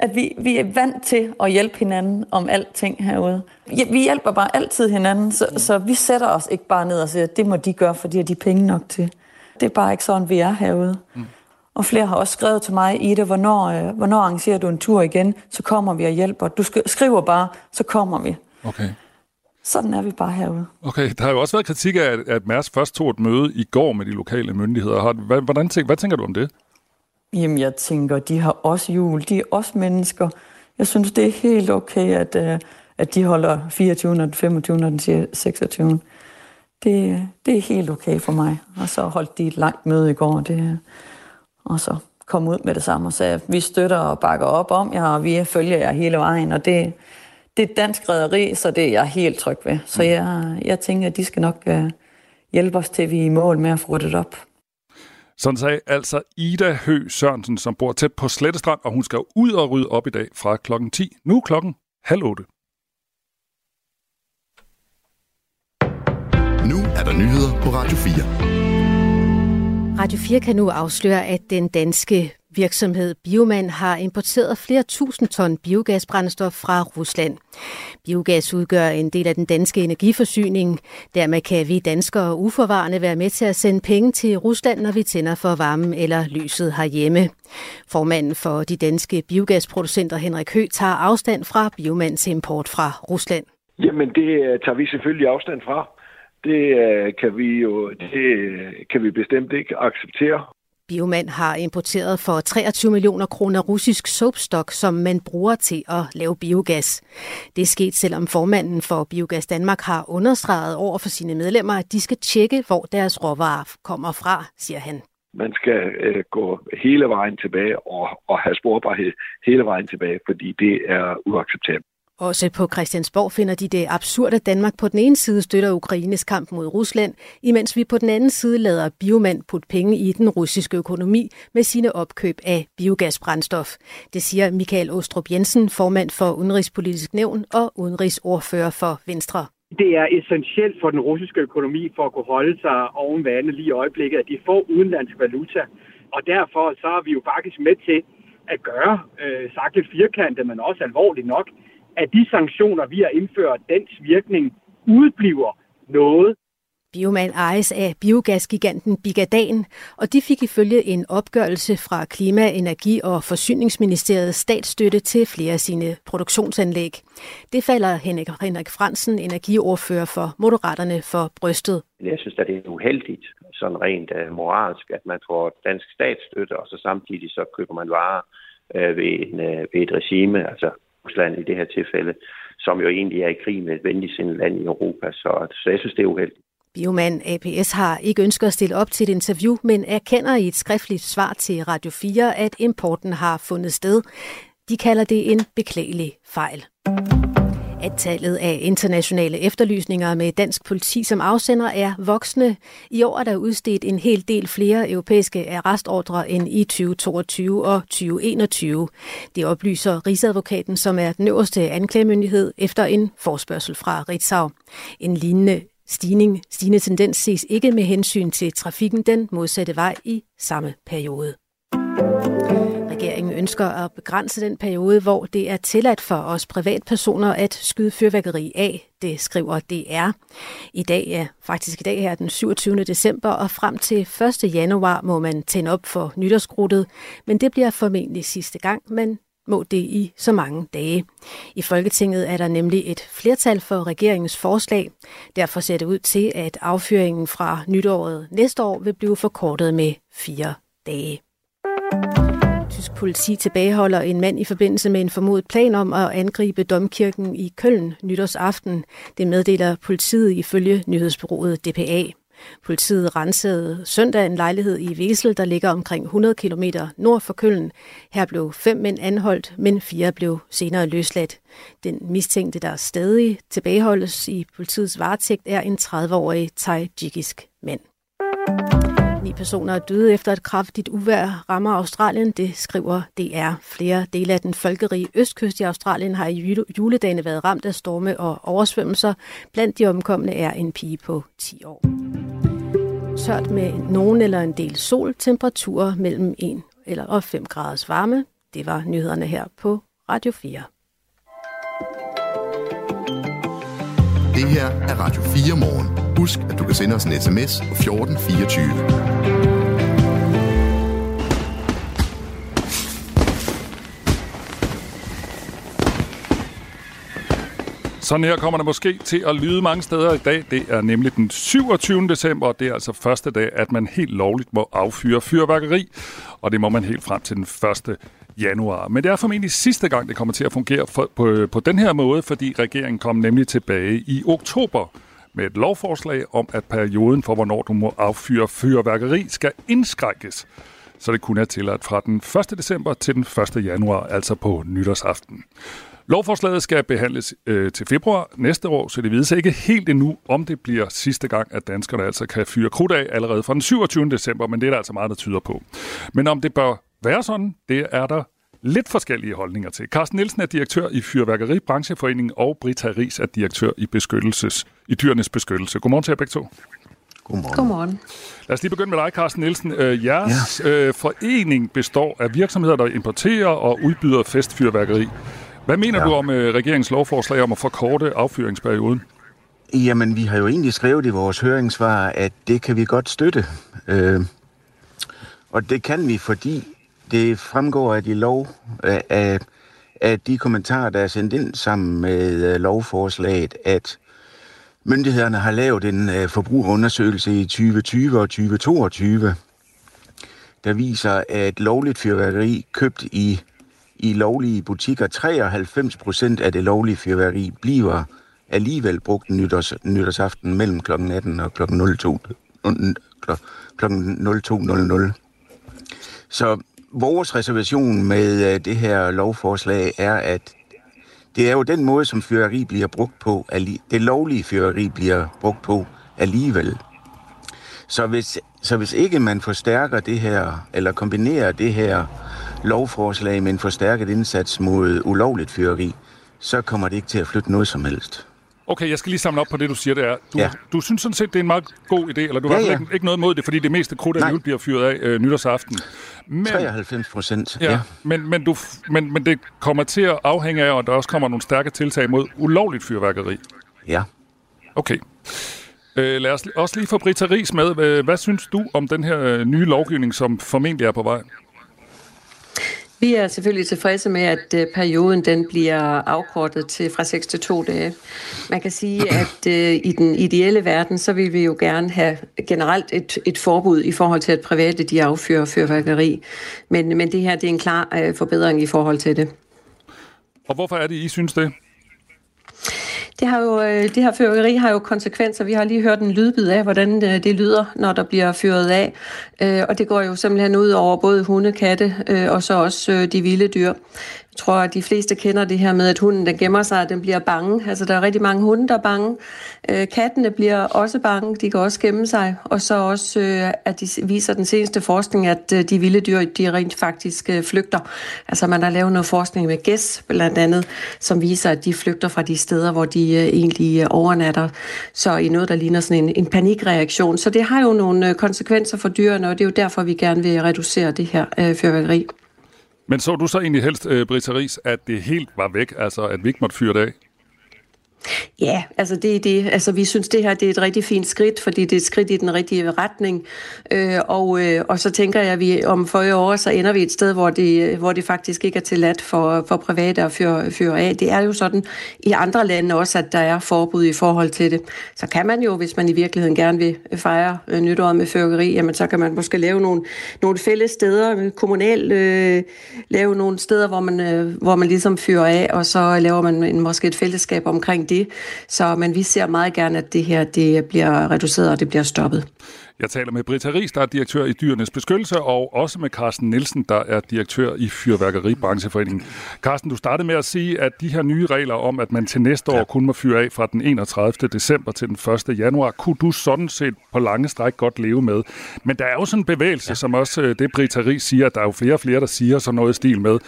at vi, vi er vant til at hjælpe hinanden om alting herude. Vi hjælper bare altid hinanden, så, så vi sætter os ikke bare ned og siger, det må de gøre, for de har de penge nok til. Det er bare ikke sådan, vi er herude. Mm. Og flere har også skrevet til mig, Ida, hvornår, øh, hvornår arrangerer du en tur igen? Så kommer vi og hjælper. Du skriver bare, så kommer vi. Okay. sådan er vi bare herude. Okay, der har jo også været kritik af, at Mærs først tog et møde i går med de lokale myndigheder. Hvad, hvordan hvad tænker du om det? Jamen, jeg tænker, de har også jul, de er også mennesker. Jeg synes, det er helt okay, at, øh, at de holder 24. den 25. den 26. Det, det er helt okay for mig. Og så holdt de et langt møde i går, det, og så kom ud med det samme og sagde, at vi støtter og bakker op om jer, og vi følger jer hele vejen, og det, det er dansk rederi, så det er jeg helt tryg ved. Så mm. jeg, jeg tænker, at de skal nok uh, hjælpe os til, vi er i mål med at få det op. Sådan sagde altså Ida Hø Sørensen, som bor tæt på Slettestrand, og hun skal ud og rydde op i dag fra klokken 10. Nu klokken halv 8. Nu er der nyheder på Radio 4. Radio 4 kan nu afsløre, at den danske virksomhed Bioman har importeret flere tusind ton biogasbrændstof fra Rusland. Biogas udgør en del af den danske energiforsyning. Dermed kan vi danskere uforvarende være med til at sende penge til Rusland, når vi tænder for varmen eller lyset herhjemme. Formanden for de danske biogasproducenter Henrik Hø tager afstand fra Biomans import fra Rusland. Jamen det øh, tager vi selvfølgelig afstand fra. Det øh, kan vi jo det øh, kan vi bestemt ikke acceptere. Bioman har importeret for 23 millioner kroner russisk soapstock, som man bruger til at lave biogas. Det er sket, selvom formanden for Biogas Danmark har understreget over for sine medlemmer, at de skal tjekke, hvor deres råvarer kommer fra, siger han. Man skal øh, gå hele vejen tilbage og, og have sporbarhed hele vejen tilbage, fordi det er uacceptabelt. Også på Christiansborg finder de det absurd, at Danmark på den ene side støtter Ukraines kamp mod Rusland, imens vi på den anden side lader biomand putte penge i den russiske økonomi med sine opkøb af biogasbrændstof. Det siger Michael Ostrup Jensen, formand for Udenrigspolitisk Nævn og udenrigsordfører for Venstre. Det er essentielt for den russiske økonomi for at kunne holde sig oven vandet lige i øjeblikket, at de får udenlandsk valuta. Og derfor så er vi jo faktisk med til at gøre, øh, sagt lidt firkantet, men også alvorligt nok, at de sanktioner, vi har indført, dens virkning udebliver noget. Bioman ejes af biogasgiganten Bigadan, og de fik ifølge en opgørelse fra Klima-, Energi- og Forsyningsministeriet statsstøtte til flere af sine produktionsanlæg. Det falder Henrik, Henrik Fransen, energiordfører for Moderaterne, for brystet. Jeg synes, at det er uheldigt, sådan rent uh, moralsk, at man får dansk statsstøtte, og så samtidig så køber man varer uh, ved, en, uh, ved et regime, altså Rusland i det her tilfælde, som jo egentlig er i krig med et venligsindet land i Europa. Så, så jeg synes, det er uheldigt. Bioman APS har ikke ønsket at stille op til et interview, men erkender i et skriftligt svar til Radio 4, at importen har fundet sted. De kalder det en beklagelig fejl. Antallet af internationale efterlysninger med dansk politi som afsender er voksende. I år er der udstedt en hel del flere europæiske arrestordre end i 2022 og 2021. Det oplyser Rigsadvokaten, som er den øverste anklagemyndighed efter en forspørgsel fra Ritzau. En lignende stigning, stigende tendens ses ikke med hensyn til trafikken den modsatte vej i samme periode. Ønsker at begrænse den periode, hvor det er tilladt for os privatpersoner at skyde fyrværkeri af. Det skriver DR. I dag er faktisk i dag her den 27. december, og frem til 1. januar må man tænde op for nytårsgruttet, men det bliver formentlig sidste gang, men må det i så mange dage. I Folketinget er der nemlig et flertal for regeringens forslag. Derfor ser det ud til, at affyringen fra nytåret næste år vil blive forkortet med fire dage. Tysk politi tilbageholder en mand i forbindelse med en formodet plan om at angribe domkirken i Køln nytårsaften. Det meddeler politiet ifølge nyhedsbyrået DPA. Politiet rensede søndag en lejlighed i Wesel, der ligger omkring 100 km nord for Køln. Her blev fem mænd anholdt, men fire blev senere løsladt. Den mistænkte, der stadig tilbageholdes i politiets varetægt, er en 30-årig thai mand. Personer er døde efter et kraftigt uvær rammer Australien, det skriver DR. Flere dele af den folkerige østkyst i Australien har i juledagene været ramt af storme og oversvømmelser. Blandt de omkomne er en pige på 10 år. Tørt med nogen eller en del sol, temperaturer mellem 1 eller 5 graders varme. Det var nyhederne her på Radio 4. Det her er Radio 4 morgen. Husk, at du kan sende os en sms på 1424. Sådan her kommer det måske til at lyde mange steder i dag. Det er nemlig den 27. december, og det er altså første dag, at man helt lovligt må affyre fyrværkeri, og det må man helt frem til den 1. januar. Men det er formentlig sidste gang, det kommer til at fungere for, på, på den her måde, fordi regeringen kom nemlig tilbage i oktober med et lovforslag om, at perioden for, hvornår du må affyre fyrværkeri, skal indskrækkes så det kun er tilladt fra den 1. december til den 1. januar, altså på nytårsaften. Lovforslaget skal behandles øh, til februar næste år, så det vides ikke helt endnu, om det bliver sidste gang, at danskerne altså kan fyre krudt af allerede fra den 27. december, men det er der altså meget, der tyder på. Men om det bør være sådan, det er der lidt forskellige holdninger til. Carsten Nielsen er direktør i Fyrværkeri Brancheforeningen, og Britta Ries er direktør i, beskyttelses, i dyrenes beskyttelse. Godmorgen til jer begge to. Godmorgen. Godmorgen. Lad os lige begynde med dig, Carsten Nielsen. Øh, jeres ja. øh, forening består af virksomheder, der importerer og udbyder festfyrværkeri. Hvad mener ja. du om øh, regeringens lovforslag om at forkorte affyringsperioden? Jamen, vi har jo egentlig skrevet i vores høringssvar, at det kan vi godt støtte. Øh, og det kan vi, fordi det fremgår af de lov, af, af de kommentarer, der er sendt ind sammen med øh, lovforslaget, at myndighederne har lavet en øh, forbrugerundersøgelse i 2020 og 2022, der viser, at lovligt fyrværkeri købt i i lovlige butikker. 93 procent af det lovlige fyrværkeri bliver alligevel brugt nytårs, nytårsaften mellem kl. 18 og kl. 02. Kl. 02.00. Så vores reservation med øh, det her lovforslag er, at det er jo den måde, som fyrværkeri bliver brugt på, det lovlige fyrværkeri bliver brugt på alligevel. Så hvis, så hvis ikke man forstærker det her, eller kombinerer det her lovforslag med en forstærket indsats mod ulovligt fyrværkeri, så kommer det ikke til at flytte noget som helst. Okay, jeg skal lige samle op på det, du siger. Det er. Du, ja. du synes sådan set, det er en meget god idé, eller du har ja, ja. Ikke, ikke noget mod det, fordi det meste krudt af bliver fyret af øh, nytårsaften. Men, 93 procent, ja. ja. Men, men, du, men, men det kommer til at afhænge af, at der også kommer nogle stærke tiltag mod ulovligt fyrværkeri. Ja. Okay. Øh, lad os også lige få Britta Ries med. Hvad synes du om den her øh, nye lovgivning, som formentlig er på vej? Vi er selvfølgelig tilfredse med, at øh, perioden den bliver afkortet til fra 6 til 2 dage. Man kan sige, [clears throat] at øh, i den ideelle verden, så vil vi jo gerne have generelt et, et forbud i forhold til, at private de affyrer fyrværkeri. Men, men det her det er en klar øh, forbedring i forhold til det. Og hvorfor er det, I synes det? Det, har jo, øh, det her fyrværkeri har jo konsekvenser. Vi har lige hørt en lydbid af, hvordan øh, det lyder, når der bliver fyret af. Øh, og det går jo simpelthen ud over både hunde, katte og så også de vilde dyr. Jeg tror, at de fleste kender det her med, at hunden den gemmer sig, og den bliver bange. Altså, der er rigtig mange hunde, der er bange. Øh, kattene bliver også bange. De kan også gemme sig. Og så også, øh, at de viser den seneste forskning, at øh, de vilde dyr, de rent faktisk øh, flygter. Altså, man har lavet noget forskning med gæs, blandt andet, som viser, at de flygter fra de steder, hvor de øh, egentlig øh, overnatter. Så i noget, der ligner sådan en, en panikreaktion. Så det har jo nogle øh, konsekvenser for dyrene, og det er jo derfor, vi gerne vil reducere det her øh, fyrværkeri. Men så du så egentlig helst, øh, Britta Ries, at det helt var væk, altså at vi ikke måtte fyre det af? Ja, altså det er det. Altså vi synes, det her det er et rigtig fint skridt, fordi det er et skridt i den rigtige retning. Øh, og, øh, og så tænker jeg, at vi om 40 år, så ender vi et sted, hvor det, hvor det faktisk ikke er tilladt for, for private at fyre, fyre af. Det er jo sådan i andre lande også, at der er forbud i forhold til det. Så kan man jo, hvis man i virkeligheden gerne vil fejre øh, nytåret med fyrkeri, jamen så kan man måske lave nogle, nogle fælles steder, øh, kommunalt øh, lave nogle steder, hvor man, øh, hvor man ligesom fyrer af, og så laver man en, måske et fællesskab omkring det. Så, men vi ser meget gerne, at det her det bliver reduceret, og det bliver stoppet. Jeg taler med Britta Ries, der er direktør i Dyrenes Beskyttelse, og også med Carsten Nielsen, der er direktør i Fyrværkeribrancheforeningen. Carsten, du startede med at sige, at de her nye regler om, at man til næste år kun må fyre af fra den 31. december til den 1. januar, kunne du sådan set på lange stræk godt leve med. Men der er jo sådan en bevægelse, ja. som også øh, det Britta Ries siger, at der er jo flere og flere, der siger sådan noget stil med,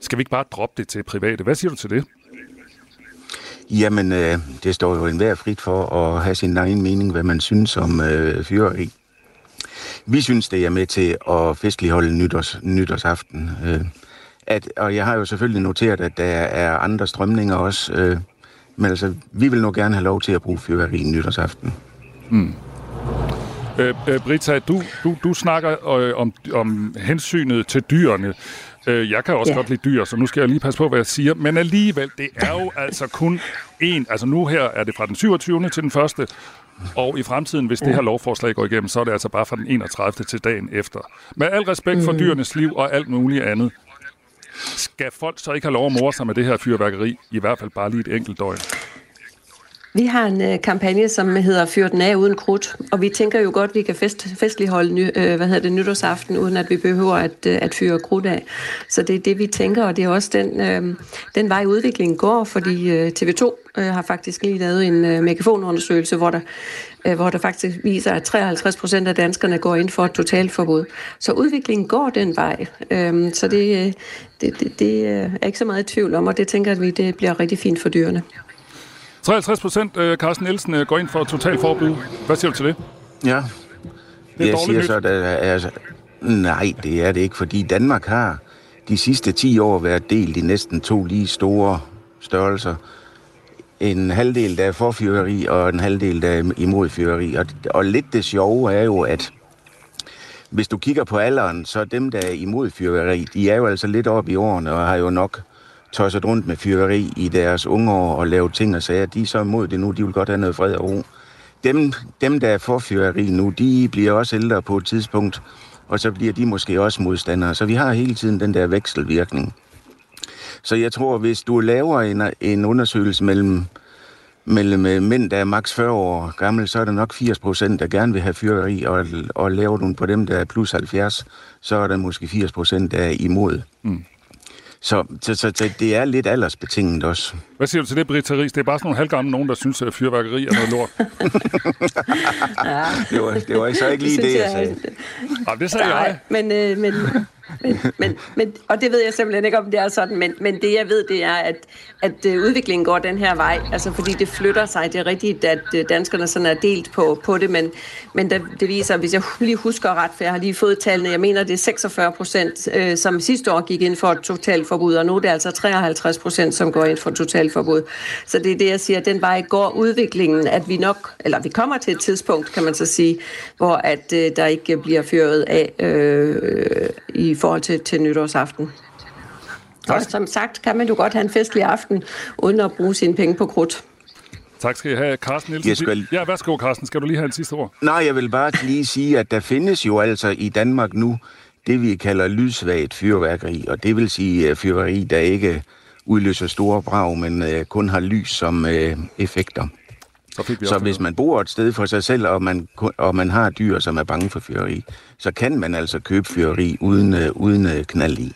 skal vi ikke bare droppe det til private? Hvad siger du til det? Jamen, øh, det står jo enhver frit for at have sin egen mening, hvad man synes om øh, fyrværkeri. Vi synes, det er med til at festligholde nytårs, nytårsaften. Øh, at, og jeg har jo selvfølgelig noteret, at der er andre strømninger også. Øh, men altså, vi vil nu gerne have lov til at bruge fyrværkeri nytårsaften. Mm. Øh, øh Brita, du, du, du snakker øh, om, om hensynet til dyrene. Øh, jeg kan også Ja. godt lide dyr, så nu skal jeg lige passe på, hvad jeg siger. Men alligevel, det er jo altså kun én. Altså nu her er det fra den 27. til den 1. Og i fremtiden, hvis det her lovforslag går igennem, så er det altså bare fra den 31. til dagen efter. Med al respekt for Mm. dyrenes liv og alt muligt andet, skal folk så ikke have lov at more sig med det her fyrværkeri, i hvert fald bare lige et enkelt døgn? Vi har en øh, kampagne, som hedder Fyr den af uden krudt, og vi tænker jo godt, at vi kan fest, festligholde ny, øh, hvad hedder det, nytårsaften, uden at vi behøver at, øh, at fyre krudt af. Så det er det, vi tænker, og det er også den, øh, den vej udviklingen går, fordi øh, TV2 øh, har faktisk lige lavet en øh, megafonundersøgelse, hvor der, øh, hvor der faktisk viser, at 53 procent af danskerne går ind for et totalforbud. Så udviklingen går den vej. Øh, så det, øh, det, det, det øh, er ikke så meget i tvivl om, og det tænker vi, det bliver rigtig fint for dyrene. 53 procent, øh, Carsten Nielsen, øh, går ind for et totalforbud. Hvad siger du til det? Ja. Det er jeg siger nyt. så, at altså, nej, det er det ikke, fordi Danmark har de sidste 10 år været delt i næsten to lige store størrelser. En halvdel, der er for fyrværkeri, og en halvdel, der er imod fyrværkeri. Og, og lidt det sjove er jo, at hvis du kigger på alderen, så dem, der er imod fyrværkeri, de er jo altså lidt oppe i årene, og har jo nok tosset rundt med fyrværkeri i deres unge år og lavet ting og sager. De er så imod det nu, de vil godt have noget fred og ro. Dem, dem der er for fyrværkeri nu, de bliver også ældre på et tidspunkt, og så bliver de måske også modstandere. Så vi har hele tiden den der vekselvirkning. Så jeg tror, hvis du laver en, en undersøgelse mellem, mellem øh, mænd, der er maks 40 år gammel, så er der nok 80 procent, der gerne vil have fyrværkeri, og, og laver du den på dem, der er plus 70, så er der måske 80 procent, der er imod. Mm. Så, så, så, så det er lidt aldersbetinget også. Hvad siger du til det, Britta Ries? Det er bare sådan nogle halvgamle nogen, der synes, at fyrværkeri er noget lort. [laughs] Ja. Det var, det var ikke så ikke lige det, jeg sagde. Ja, det sagde jeg. men, øh, men, men, men, men, og det ved jeg simpelthen ikke, om det er sådan, men, men det jeg ved, det er, at, at øh, udviklingen går den her vej, altså fordi det flytter sig. Det er rigtigt, at øh, danskerne sådan er delt på, på det, men, men der, det viser, hvis jeg lige husker ret, for jeg har lige fået tallene, jeg mener, det er 46 procent, øh, som sidste år gik ind for et totalforbud, og nu er det altså 53 procent, som går ind for et totalforbud. Så det er det, jeg siger, at den vej går udviklingen, at vi nok, eller vi kommer til et tidspunkt, kan man så sige, hvor at øh, der ikke bliver fyret af øh, i forhold til, til nytårsaften. Og som sagt, kan man jo godt have en festlig aften, uden at bruge sine penge på krudt. Tak skal I have, Carsten Nielsen. Jeg skal- Ja, værsgo, Carsten. Skal du lige have en sidste ord? Nej, jeg vil bare lige sige, at der findes jo altså i Danmark nu det, vi kalder lydsvagt fyrværkeri, og det vil sige uh, fyrværkeri, der ikke udløser store brag, men uh, kun har lys som uh, effekter. Så, hvis man bor et sted for sig selv, og man, og man har dyr, som er bange for fyrværkeri, så kan man altså købe fyrværkeri uden, uh, uden uh, knald i.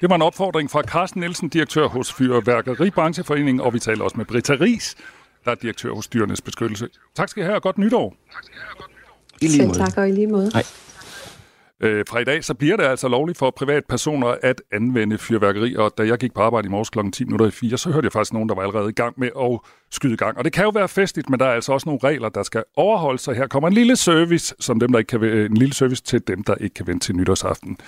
Det var en opfordring fra Carsten Nielsen, direktør hos Fyrværkeribrancheforeningen, og vi taler også med Britta Ries, der er direktør hos Dyrenes Beskyttelse. Tak skal I have, og godt nytår. I Selv tak, og i lige måde. Nej. Øh, fra i dag, så bliver det altså lovligt for privatpersoner at anvende fyrværkeri, og da jeg gik på arbejde i morges kl. 10 minutter i 4, så hørte jeg faktisk nogen, der var allerede i gang med at skyde i gang. Og det kan jo være festligt, men der er altså også nogle regler, der skal overholdes, så her kommer en lille service, som dem, der ikke kan, en lille service til dem, der ikke kan vente til nytårsaften.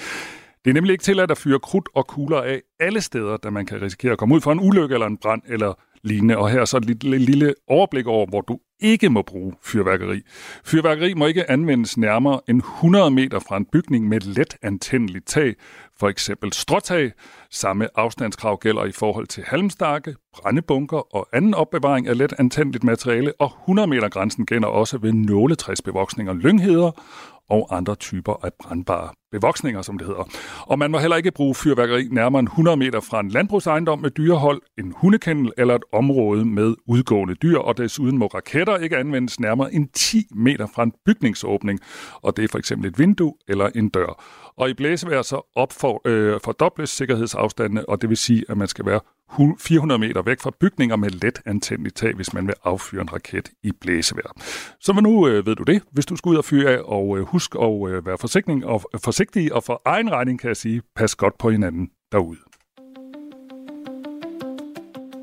Det er nemlig ikke tilladt at fyre krudt og kugler af alle steder, da man kan risikere at komme ud for en ulykke eller en brand eller lignende. Og her er så et lille, lille overblik over, hvor du ikke må bruge fyrværkeri. Fyrværkeri må ikke anvendes nærmere end 100 meter fra en bygning med let antændeligt tag, for eksempel stråtag. Samme afstandskrav gælder i forhold til halmstakke, brændebunker og anden opbevaring af let antændeligt materiale, og 100 meter grænsen gælder også ved nåletræsbevoksninger, lyngheder og andre typer af brandbare bevoksninger, som det hedder. Og man må heller ikke bruge fyrværkeri nærmere end 100 meter fra en landbrugsejendom med dyrehold, en hundekendel eller et område med udgående dyr, og desuden må raketter ikke anvendes nærmere end 10 meter fra en bygningsåbning, og det er for eksempel et vindue eller en dør. Og i blæsevejr så opfor, øh, fordobles sikkerhedsafstandene, og det vil sige, at man skal være 400 meter væk fra bygninger med let antændeligt tag, hvis man vil affyre en raket i blæsevejr. Så nu øh, ved du det, hvis du skal ud og fyre af, og øh, husk at øh, være forsigtig og, øh, forsigtig, og for egen regning kan jeg sige, pas godt på hinanden derude.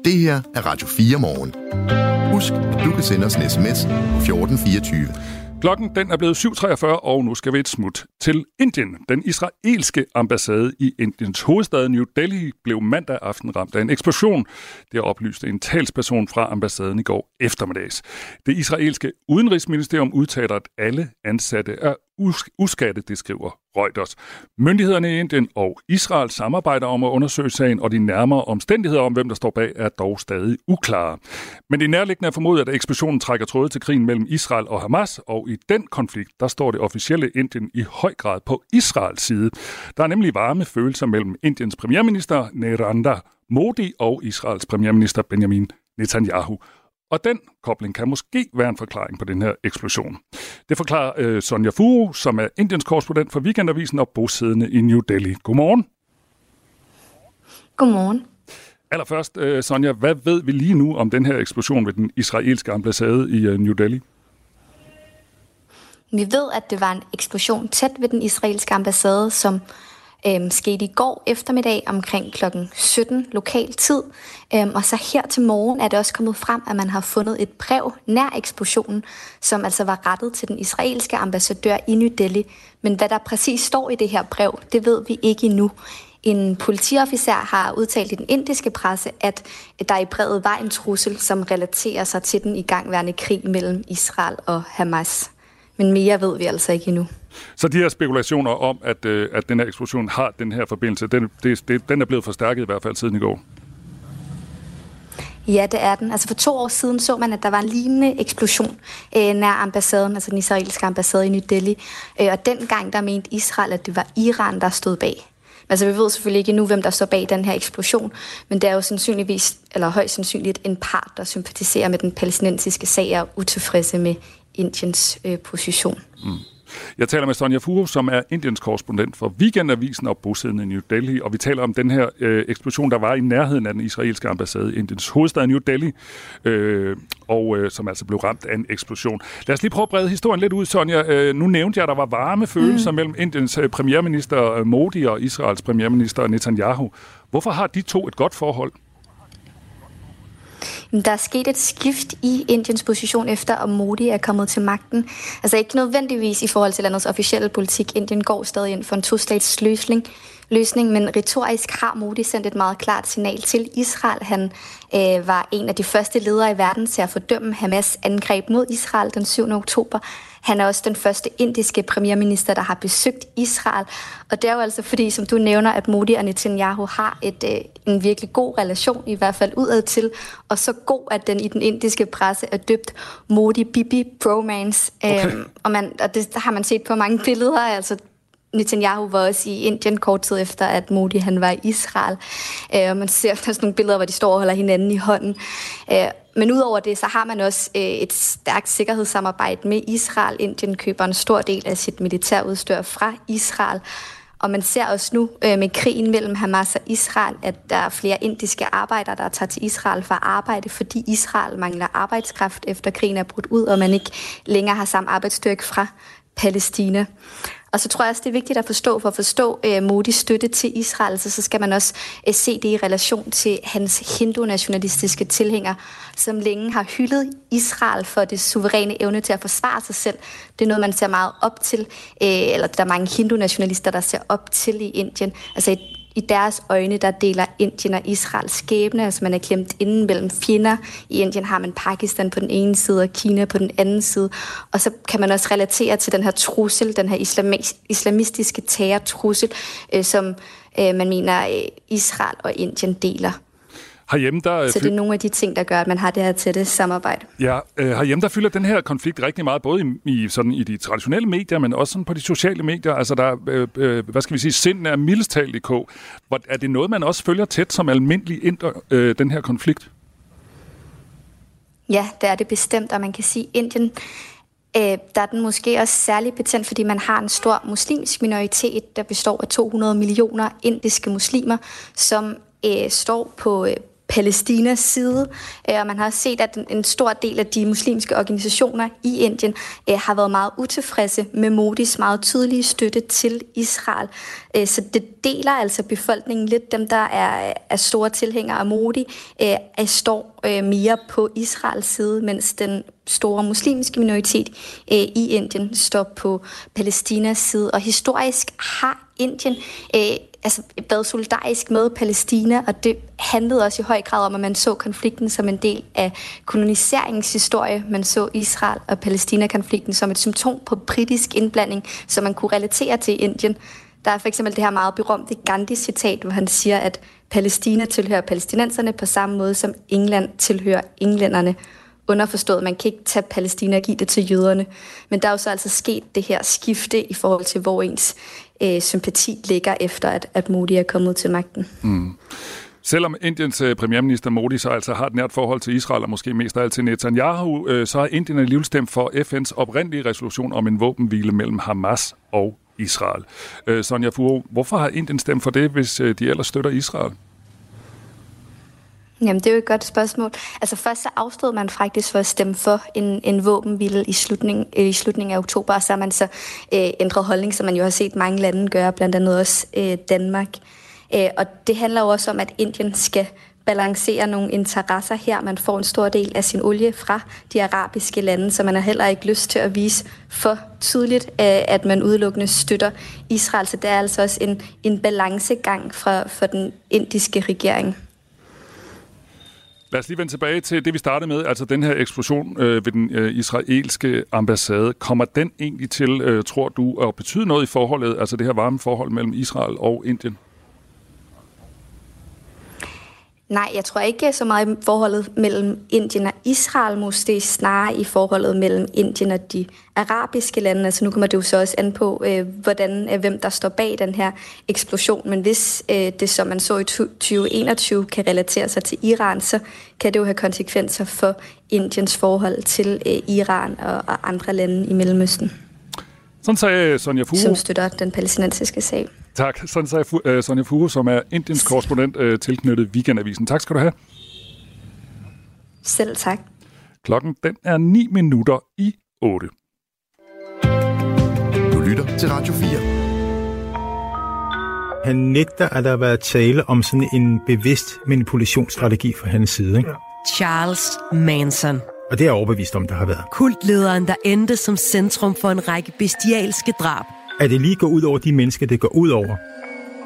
Det her er Radio 4 morgen. Husk, at du kan sende os en sms på 1424. Klokken den er blevet 7.43, og nu skal vi et smut til Indien. Den israelske ambassade i Indiens hovedstad New Delhi blev mandag aften ramt af en eksplosion. Det oplyste en talsperson fra ambassaden i går eftermiddags. Det israelske udenrigsministerium udtaler, at alle ansatte er us- uskatte, det skriver Reuters. Myndighederne i Indien og Israel samarbejder om at undersøge sagen, og de nærmere omstændigheder om, hvem der står bag, er dog stadig uklare. Men det er nærliggende at formode, at eksplosionen trækker tråde til krigen mellem Israel og Hamas, og i den konflikt, der står det officielle Indien i høj grad på Israels side. Der er nemlig varme følelser mellem Indiens premierminister Narendra Modi og Israels premierminister Benjamin Netanyahu. Og den kobling kan måske være en forklaring på den her eksplosion. Det forklarer øh, Sonja Furu, som er Indiens korrespondent for Weekendavisen og bosiddende i New Delhi. Godmorgen. Godmorgen. Allerførst, øh, Sonja, hvad ved vi lige nu om den her eksplosion ved den israelske ambassade i øh, New Delhi? Vi ved, at det var en eksplosion tæt ved den israelske ambassade, som øhm, skete i går eftermiddag omkring kl. 17 lokal tid. Øhm, og så her til morgen er det også kommet frem, at man har fundet et brev nær eksplosionen, som altså var rettet til den israelske ambassadør i New Delhi. Men hvad der præcis står i det her brev, det ved vi ikke endnu. En politiofficer har udtalt i den indiske presse, at der i brevet var en trussel, som relaterer sig til den igangværende krig mellem Israel og Hamas. Men mere ved vi altså ikke endnu. Så de her spekulationer om, at, øh, at den her eksplosion har den her forbindelse, den, det, det, den er blevet forstærket i hvert fald siden i går. Ja, det er den. Altså for to år siden så man, at der var en lignende eksplosion øh, nær ambassaden, altså den israelske ambassade i New Delhi. Øh, og dengang der mente Israel, at det var Iran, der stod bag. Altså vi ved selvfølgelig ikke nu, hvem der står bag den her eksplosion, men det er jo sandsynligvis, eller højst sandsynligt, en part, der sympatiserer med den palæstinensiske sag og utilfredse med Indiens øh, position. Mm. Jeg taler med Sonja Furu, som er Indiens korrespondent for Weekendavisen og bosiddende i New Delhi, og vi taler om den her øh, eksplosion, der var i nærheden af den israelske ambassade i Indiens hovedstad New Delhi, øh, og øh, som altså blev ramt af en eksplosion. Lad os lige prøve at brede historien lidt ud, Sonja. Øh, nu nævnte jeg, at der var varme følelser mm. mellem Indiens øh, premierminister øh, Modi og Israels premierminister Netanyahu. Hvorfor har de to et godt forhold? Der er sket et skift i Indiens position efter, at Modi er kommet til magten. Altså ikke nødvendigvis i forhold til landets officielle politik. Indien går stadig ind for en to-stats løsning, løsning, men retorisk har Modi sendt et meget klart signal til Israel. Han øh, var en af de første ledere i verden til at fordømme Hamas angreb mod Israel den 7. oktober. Han er også den første indiske premierminister, der har besøgt Israel. Og det er jo altså fordi, som du nævner, at Modi og Netanyahu har et, øh, en virkelig god relation, i hvert fald udad til, og så god, at den i den indiske presse er døbt Modi-Bibi bromance. Okay. Øhm, og, man, og det har man set på mange billeder, altså Netanyahu var også i Indien kort tid efter, at Modi han var i Israel. Øh, og man ser [laughs] sådan nogle billeder, hvor de står og holder hinanden i hånden. Øh, men udover det, så har man også øh, et stærkt sikkerhedssamarbejde med Israel. Indien køber en stor del af sit militærudstyr fra Israel. Og man ser også nu øh, med krigen mellem Hamas og Israel, at der er flere indiske arbejdere, der tager til Israel for at arbejde, fordi Israel mangler arbejdskraft efter krigen er brudt ud, og man ikke længere har samme arbejdsstyrke fra Palæstina. Og så tror jeg også, det er vigtigt at forstå, for at forstå øh, Modis støtte til Israel, så, så skal man også øh, se det i relation til hans hindu-nationalistiske tilhængere, som længe har hyldet Israel for det suveræne evne til at forsvare sig selv. Det er noget, man ser meget op til, øh, eller der er mange hindu-nationalister, der ser op til i Indien. Altså et i deres øjne, der deler Indien og Israel skæbne. Altså man er klemt inden mellem fjender. I Indien har man Pakistan på den ene side og Kina på den anden side. Og så kan man også relatere til den her trussel, den her islamistiske terrortrussel, øh, som øh, man mener øh, Israel og Indien deler. Herhjemme, der, så det er nogle af de ting, der gør, at man har det her tætte samarbejde. Ja, øh, herhjemme, der fylder den her konflikt rigtig meget, både i, i, sådan, i de traditionelle medier, men også sådan på de sociale medier. Altså, der, øh, øh, hvad skal vi sige, sinden er mildest talt i kog. Er det noget, man også følger tæt som almindelig inder, øh, den her konflikt? Ja, det er det bestemt, og man kan sige, Indien øh, der er den måske også særligt betændt, fordi man har en stor muslimsk minoritet, der består af 200 millioner indiske muslimer, som øh, står på, øh, Palæstinas side, øh, og man har set, at en stor del af de muslimske organisationer i Indien øh, har været meget utilfredse med Modis meget tydelige støtte til Israel. Øh, så det deler altså befolkningen lidt. Dem, der er, er store tilhængere af Modi, står mere på Israels side, mens den store muslimske minoritet i Indien står på Palæstinas side. Og historisk har Indien altså, været solidarisk med Palæstina, og det handlede også i høj grad om, at man så konflikten som en del af koloniseringshistorie. Man så Israel og Palæstina-konflikten som et symptom på britisk indblanding, som man kunne relatere til Indien. Der er for eksempel det her meget berømte Gandhi-citat, hvor han siger, at Palæstina tilhører palæstinenserne på samme måde som England tilhører englænderne. Underforstået, man kan ikke tage Palæstina og give det til jøderne. Men der er jo så altså sket det her skifte i forhold til, hvor ens øh, sympati ligger efter, at, at Modi er kommet til magten. Mm. Selvom Indiens øh, premierminister Modi så altså har et nært forhold til Israel, og måske mest af alt til Netanyahu, øh, så har Indien alligevel stemt for FN's oprindelige resolution om en våbenhvile mellem Hamas og Israel. Øh, Sonja Furo, hvorfor har Indien stemt for det, hvis øh, de ellers støtter Israel? Jamen, det er jo et godt spørgsmål. Altså først så afstod man faktisk for at stemme for en, en våbenhvile i slutningen, øh, i slutningen af oktober, og så har man så øh, ændret holdning, som man jo har set mange lande gøre, blandt andet også øh, Danmark. Øh, og det handler jo også om, at Indien skal balancere nogle interesser her. Man får en stor del af sin olie fra de arabiske lande, så man har heller ikke lyst til at vise for tydeligt, øh, at man udelukkende støtter Israel. Så det er altså også en, en balancegang fra, for den indiske regering. Lad os lige vende tilbage til det, vi startede med, altså den her eksplosion øh, ved den øh, israelske ambassade. Kommer den egentlig til, øh, tror du, at betyde noget i forholdet, altså det her varme forhold mellem Israel og Indien? Nej, jeg tror ikke så meget i forholdet mellem Indien og Israel, måske snarere i forholdet mellem Indien og de arabiske lande. Altså nu kommer det jo så også an på, øh, hvordan, øh, hvem der står bag den her eksplosion. Men hvis øh, det, som man så i 2021, kan relatere sig til Iran, så kan det jo have konsekvenser for Indiens forhold til øh, Iran og, og andre lande i Mellemøsten. Sådan sagde Sonja Fuhu. Som støtter den palæstinensiske sag. Tak. Sådan sagde uh, Sonja Fuhu, som er Indiens korrespondent uh, tilknyttet Weekendavisen. Tak skal du have. Selv tak. Klokken den er 9 minutter i 8. Du lytter til Radio 4. Han nægter, at der har været tale om sådan en bevidst manipulationsstrategi fra hans side. Ikke? Charles Manson. Og det er jeg overbevist om, der har været. Kultlederen, der endte som centrum for en række bestialske drab. At det lige går ud over de mennesker, det går ud over,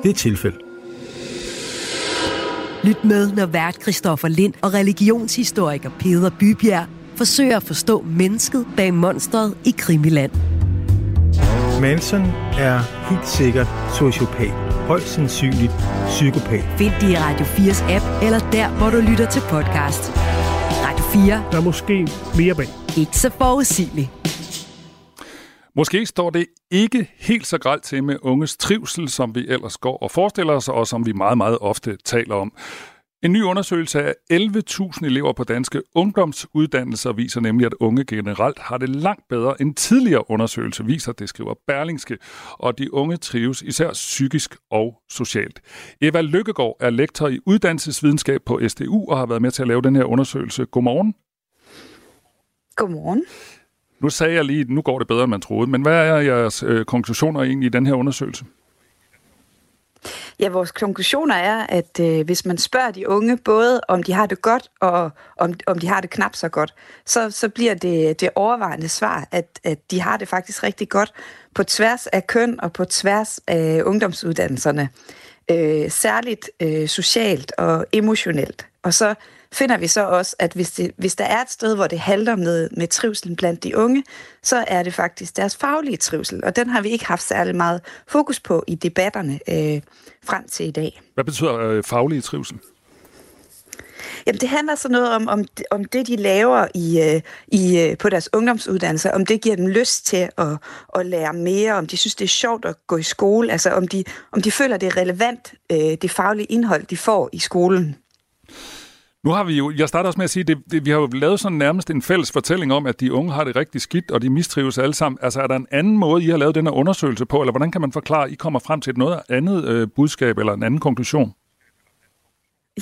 det er tilfælde. Lyt med, når vært Christoffer Lind og religionshistoriker Peder Bybjerg forsøger at forstå mennesket bag monstret i Krimiland. Manson er helt sikkert sociopat. Højst sandsynligt psykopat. Find det i Radio 4's app, eller der, hvor du lytter til podcast. Radio 4. Der er måske mere bag. Ikke så forudsigeligt. Måske står det ikke helt så gralt til med unges trivsel, som vi ellers går og forestiller os, og som vi meget, meget ofte taler om. En ny undersøgelse af 11.000 elever på danske ungdomsuddannelser viser nemlig, at unge generelt har det langt bedre end tidligere undersøgelser viser, det skriver Berlingske, og de unge trives især psykisk og socialt. Eva Lykkegaard er lektor i uddannelsesvidenskab på SDU og har været med til at lave den her undersøgelse. Godmorgen. Godmorgen. Nu sagde jeg lige, at nu går det bedre, end man troede, men hvad er jeres øh, konklusioner egentlig i den her undersøgelse? Ja, vores konklusioner er, at øh, hvis man spørger de unge, både om de har det godt, og om, om de har det knap så godt, så, så bliver det det overvejende svar, at, at de har det faktisk rigtig godt på tværs af køn og på tværs af ungdomsuddannelserne. Øh, særligt øh, socialt og emotionelt. Og så finder vi så også, at hvis, det, hvis der er et sted, hvor det halter med, med trivselen blandt de unge, så er det faktisk deres faglige trivsel, og den har vi ikke haft særlig meget fokus på i debatterne øh, frem til i dag. Hvad betyder øh, faglige trivsel? Jamen, det handler så noget om, om, om det, de laver i, øh, i, øh, på deres ungdomsuddannelse, om det giver dem lyst til at, at lære mere, om de synes, det er sjovt at gå i skole, altså om de, om de føler, det er relevant, øh, det faglige indhold, de får i skolen. Nu har vi jo, jeg starter også med at sige, det, det, vi har jo lavet sådan nærmest en fælles fortælling om, at de unge har det rigtig skidt, og de mistrives alle sammen. Altså er der en anden måde, I har lavet den her undersøgelse på, eller hvordan kan man forklare, at I kommer frem til et noget andet øh, budskab eller en anden konklusion?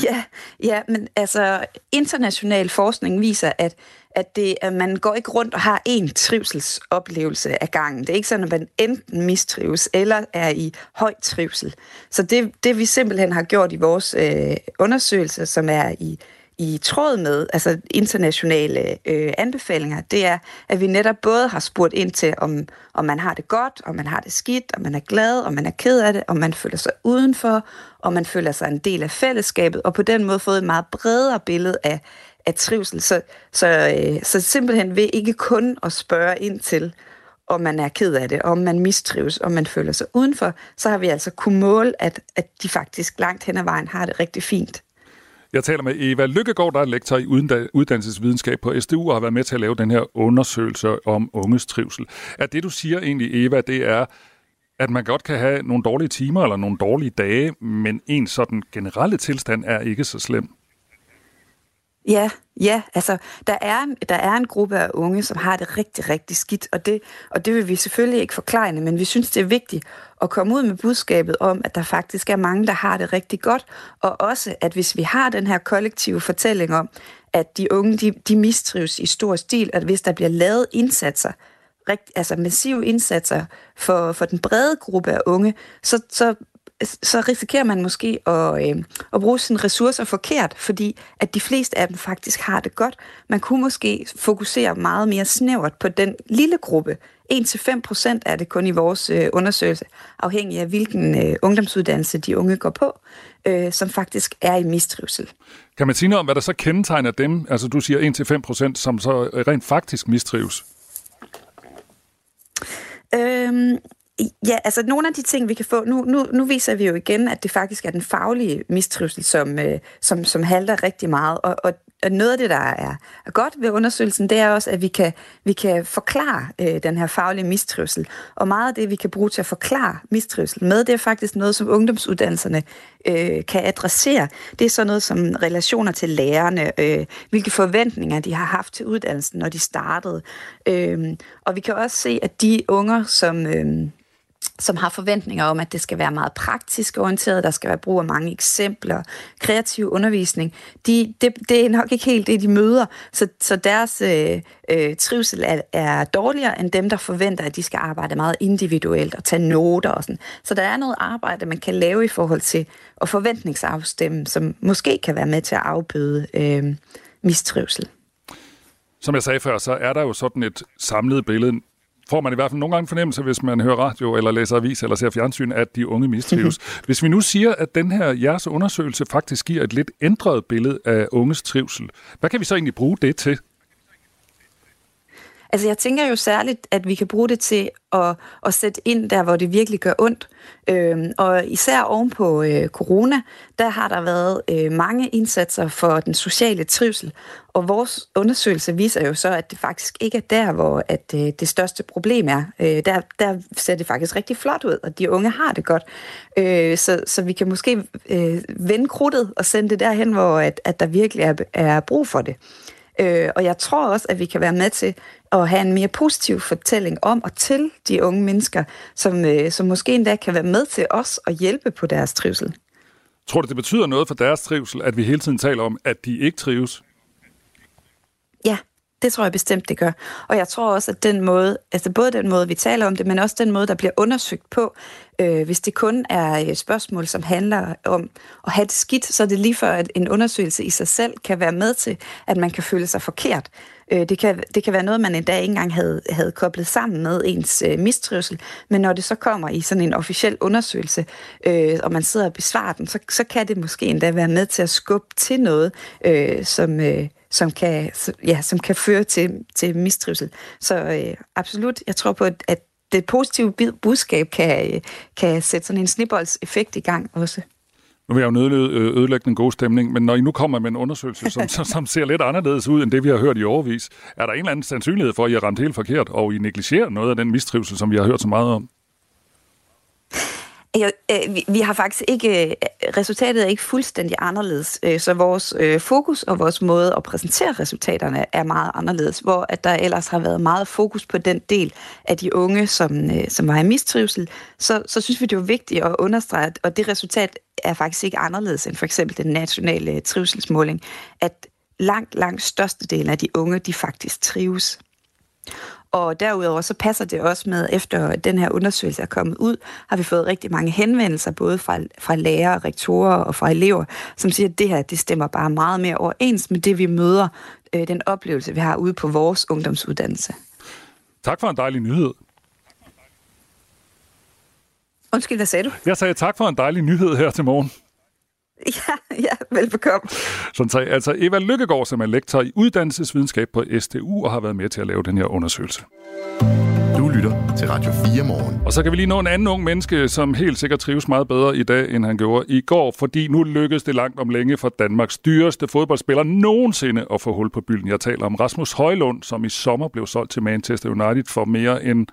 Ja, ja, men altså international forskning viser, at, at, det, at man går ikke rundt og har en trivselsoplevelse af gangen. Det er ikke sådan, at man enten mistrives eller er i høj trivsel. Så det, det vi simpelthen har gjort i vores øh, undersøgelse, som er i i tråd med altså internationale øh, anbefalinger, det er, at vi netop både har spurgt ind til, om, om man har det godt, om man har det skidt, om man er glad, om man er ked af det, om man føler sig udenfor, om man føler sig en del af fællesskabet, og på den måde fået et meget bredere billede af, af trivsel. Så, så, øh, så simpelthen ved ikke kun at spørge ind til, om man er ked af det, om man mistrives, om man føler sig udenfor, så har vi altså kunne måle, at, at de faktisk langt hen ad vejen har det rigtig fint. Jeg taler med Eva Lykkegaard, der er lektor i uddannelsesvidenskab på SDU og har været med til at lave den her undersøgelse om unges trivsel. Er det, du siger egentlig, Eva, det er, at man godt kan have nogle dårlige timer eller nogle dårlige dage, men en sådan generelle tilstand er ikke så slem. Ja, ja, altså der er, der er en gruppe af unge, som har det rigtig, rigtig skidt, og det, og det vil vi selvfølgelig ikke forklare, men vi synes, det er vigtigt at komme ud med budskabet om, at der faktisk er mange, der har det rigtig godt, og også, at hvis vi har den her kollektive fortælling om, at de unge, de, de mistrives i stor stil, at hvis der bliver lavet indsatser, rigt, altså massive indsatser for, for den brede gruppe af unge, så, så så risikerer man måske at, øh, at bruge sine ressourcer forkert, fordi at de fleste af dem faktisk har det godt. Man kunne måske fokusere meget mere snævert på den lille gruppe. 1-5 procent er det kun i vores øh, undersøgelse, afhængig af hvilken øh, ungdomsuddannelse de unge går på, øh, som faktisk er i mistrivsel. Kan man sige noget om, hvad der så kendetegner dem? Altså du siger 1-5 procent, som så rent faktisk mistrives. Øhm, Ja, altså nogle af de ting, vi kan få, nu, nu, nu viser vi jo igen, at det faktisk er den faglige mistrivsel, som, øh, som, som halter rigtig meget. Og, og, og noget af det, der er, godt ved undersøgelsen, det er også, at vi kan, vi kan forklare øh, den her faglige mistrivsel. Og meget af det, vi kan bruge til at forklare mistrivsel med, det er faktisk noget, som ungdomsuddannelserne øh, kan adressere. Det er sådan noget som relationer til lærerne, øh, hvilke forventninger de har haft til uddannelsen, når de startede. Øh, og vi kan også se, at de unger, som... Øh, som har forventninger om, at det skal være meget praktisk orienteret, der skal være brug af mange eksempler, kreativ undervisning. De, det, det er nok ikke helt det, de møder, så, så deres øh, øh, trivsel er, er dårligere end dem, der forventer, at de skal arbejde meget individuelt og tage noter og sådan. Så der er noget arbejde, man kan lave i forhold til at forventningsafstemme, som måske kan være med til at afbøde øh, mistrivsel. Som jeg sagde før, så er der jo sådan et samlet billede får man i hvert fald nogle gange fornemmelse, hvis man hører radio, eller læser avis, eller ser fjernsyn, at de unge mistrives. [laughs] hvis vi nu siger, at den her jeres undersøgelse faktisk giver et lidt ændret billede af unges trivsel, hvad kan vi så egentlig bruge det til? Altså jeg tænker jo særligt, at vi kan bruge det til at, at sætte ind der, hvor det virkelig gør ondt. Øhm, og især oven på øh, corona, der har der været øh, mange indsatser for den sociale trivsel. Og vores undersøgelse viser jo så, at det faktisk ikke er der, hvor at, øh, det største problem er. Øh, der, der ser det faktisk rigtig flot ud, og de unge har det godt. Øh, så, så vi kan måske øh, vende krudtet og sende det derhen, hvor at, at der virkelig er, er brug for det. Øh, og jeg tror også, at vi kan være med til at have en mere positiv fortælling om og til de unge mennesker, som, øh, som måske endda kan være med til os at hjælpe på deres trivsel. Tror du, det betyder noget for deres trivsel, at vi hele tiden taler om, at de ikke trives? Ja, det tror jeg bestemt, det gør. Og jeg tror også, at den måde, altså både den måde, vi taler om det, men også den måde, der bliver undersøgt på, øh, hvis det kun er et spørgsmål, som handler om at have det skidt, så er det lige før, at en undersøgelse i sig selv kan være med til, at man kan føle sig forkert. Øh, det, kan, det kan være noget, man endda ikke engang havde, havde koblet sammen med ens øh, mistrivsel, men når det så kommer i sådan en officiel undersøgelse, øh, og man sidder og besvarer den, så, så kan det måske endda være med til at skubbe til noget, øh, som... Øh, som kan, ja, som kan føre til, til mistrivsel. Så øh, absolut, jeg tror på, at det positive budskab kan, øh, kan sætte sådan en snibboldseffekt i gang også. Nu vil jeg jo ødelægge den gode stemning, men når I nu kommer med en undersøgelse, som, som ser lidt anderledes ud, end det vi har hørt i overvis, er der en eller anden sandsynlighed for, at I har ramt helt forkert, og I negligerer noget af den mistrivsel, som vi har hørt så meget om? Ja, øh, vi, vi har faktisk ikke, øh, resultatet er ikke fuldstændig anderledes, øh, så vores øh, fokus og vores måde at præsentere resultaterne er meget anderledes, hvor at der ellers har været meget fokus på den del af de unge, som, øh, som var i mistrivsel, så, så synes vi, det er vigtigt at understrege, og det resultat er faktisk ikke anderledes end for eksempel den nationale trivselsmåling, at langt, langt størstedelen af de unge, de faktisk trives. Og derudover så passer det også med, efter den her undersøgelse er kommet ud, har vi fået rigtig mange henvendelser, både fra, fra lærere, rektorer og fra elever, som siger, at det her det stemmer bare meget mere overens med det, vi møder, øh, den oplevelse, vi har ude på vores ungdomsuddannelse. Tak for en dejlig nyhed. Undskyld, hvad sagde du? Jeg sagde tak for en dejlig nyhed her til morgen. [laughs] Ja, ja, velbekomme. Sådan sagde altså Eva Lykkegaard, som er lektor i uddannelsesvidenskab på STU og har været med til at lave den her undersøgelse. Du lytter til Radio 4 morgen. Og så kan vi lige nå en anden ung menneske, som helt sikkert trives meget bedre i dag, end han gjorde i går, fordi nu lykkedes det langt om længe for Danmarks dyreste fodboldspiller nogensinde at få hul på bylden. Jeg taler om Rasmus Højlund, som i sommer blev solgt til Manchester United for mere end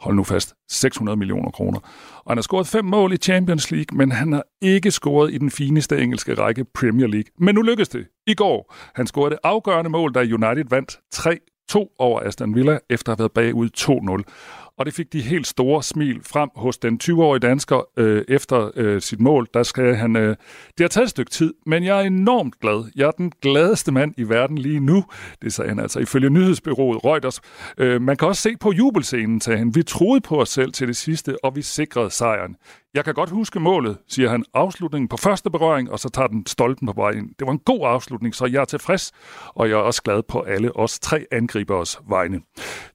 hold nu fast, 600 millioner kroner. Og han har scoret fem mål i Champions League, men han har ikke scoret i den fineste engelske række Premier League. Men nu lykkedes det i går. Han scorede det afgørende mål, da United vandt 3-2 over Aston Villa, efter at have været bagud 2-0 og det fik de helt store smil frem hos den 20-årige dansker øh, efter øh, sit mål. Der skal han, øh, det har taget et stykke tid, men jeg er enormt glad. Jeg er den gladeste mand i verden lige nu. Det sagde han altså ifølge nyhedsbyrået Reuters. Øh, man kan også se på jubelscenen, sagde han. Vi troede på os selv til det sidste, og vi sikrede sejren. Jeg kan godt huske målet, siger han. Afslutningen på første berøring, og så tager den stolpen på vej ind. Det var en god afslutning, så jeg er tilfreds, og jeg er også glad på alle os tre angribers vegne.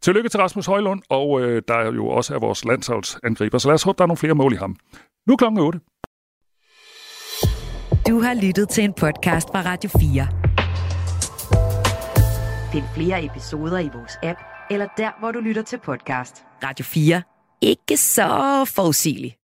Tillykke til Rasmus Højlund, og øh, der er jo også er vores landsholdsangriber, så lad os håbe, der er nogle flere mål i ham. Nu klokken 8. Du har lyttet til en podcast fra Radio 4. Find flere episoder i vores app, eller der, hvor du lytter til podcast. Radio 4. Ikke så forudsigeligt.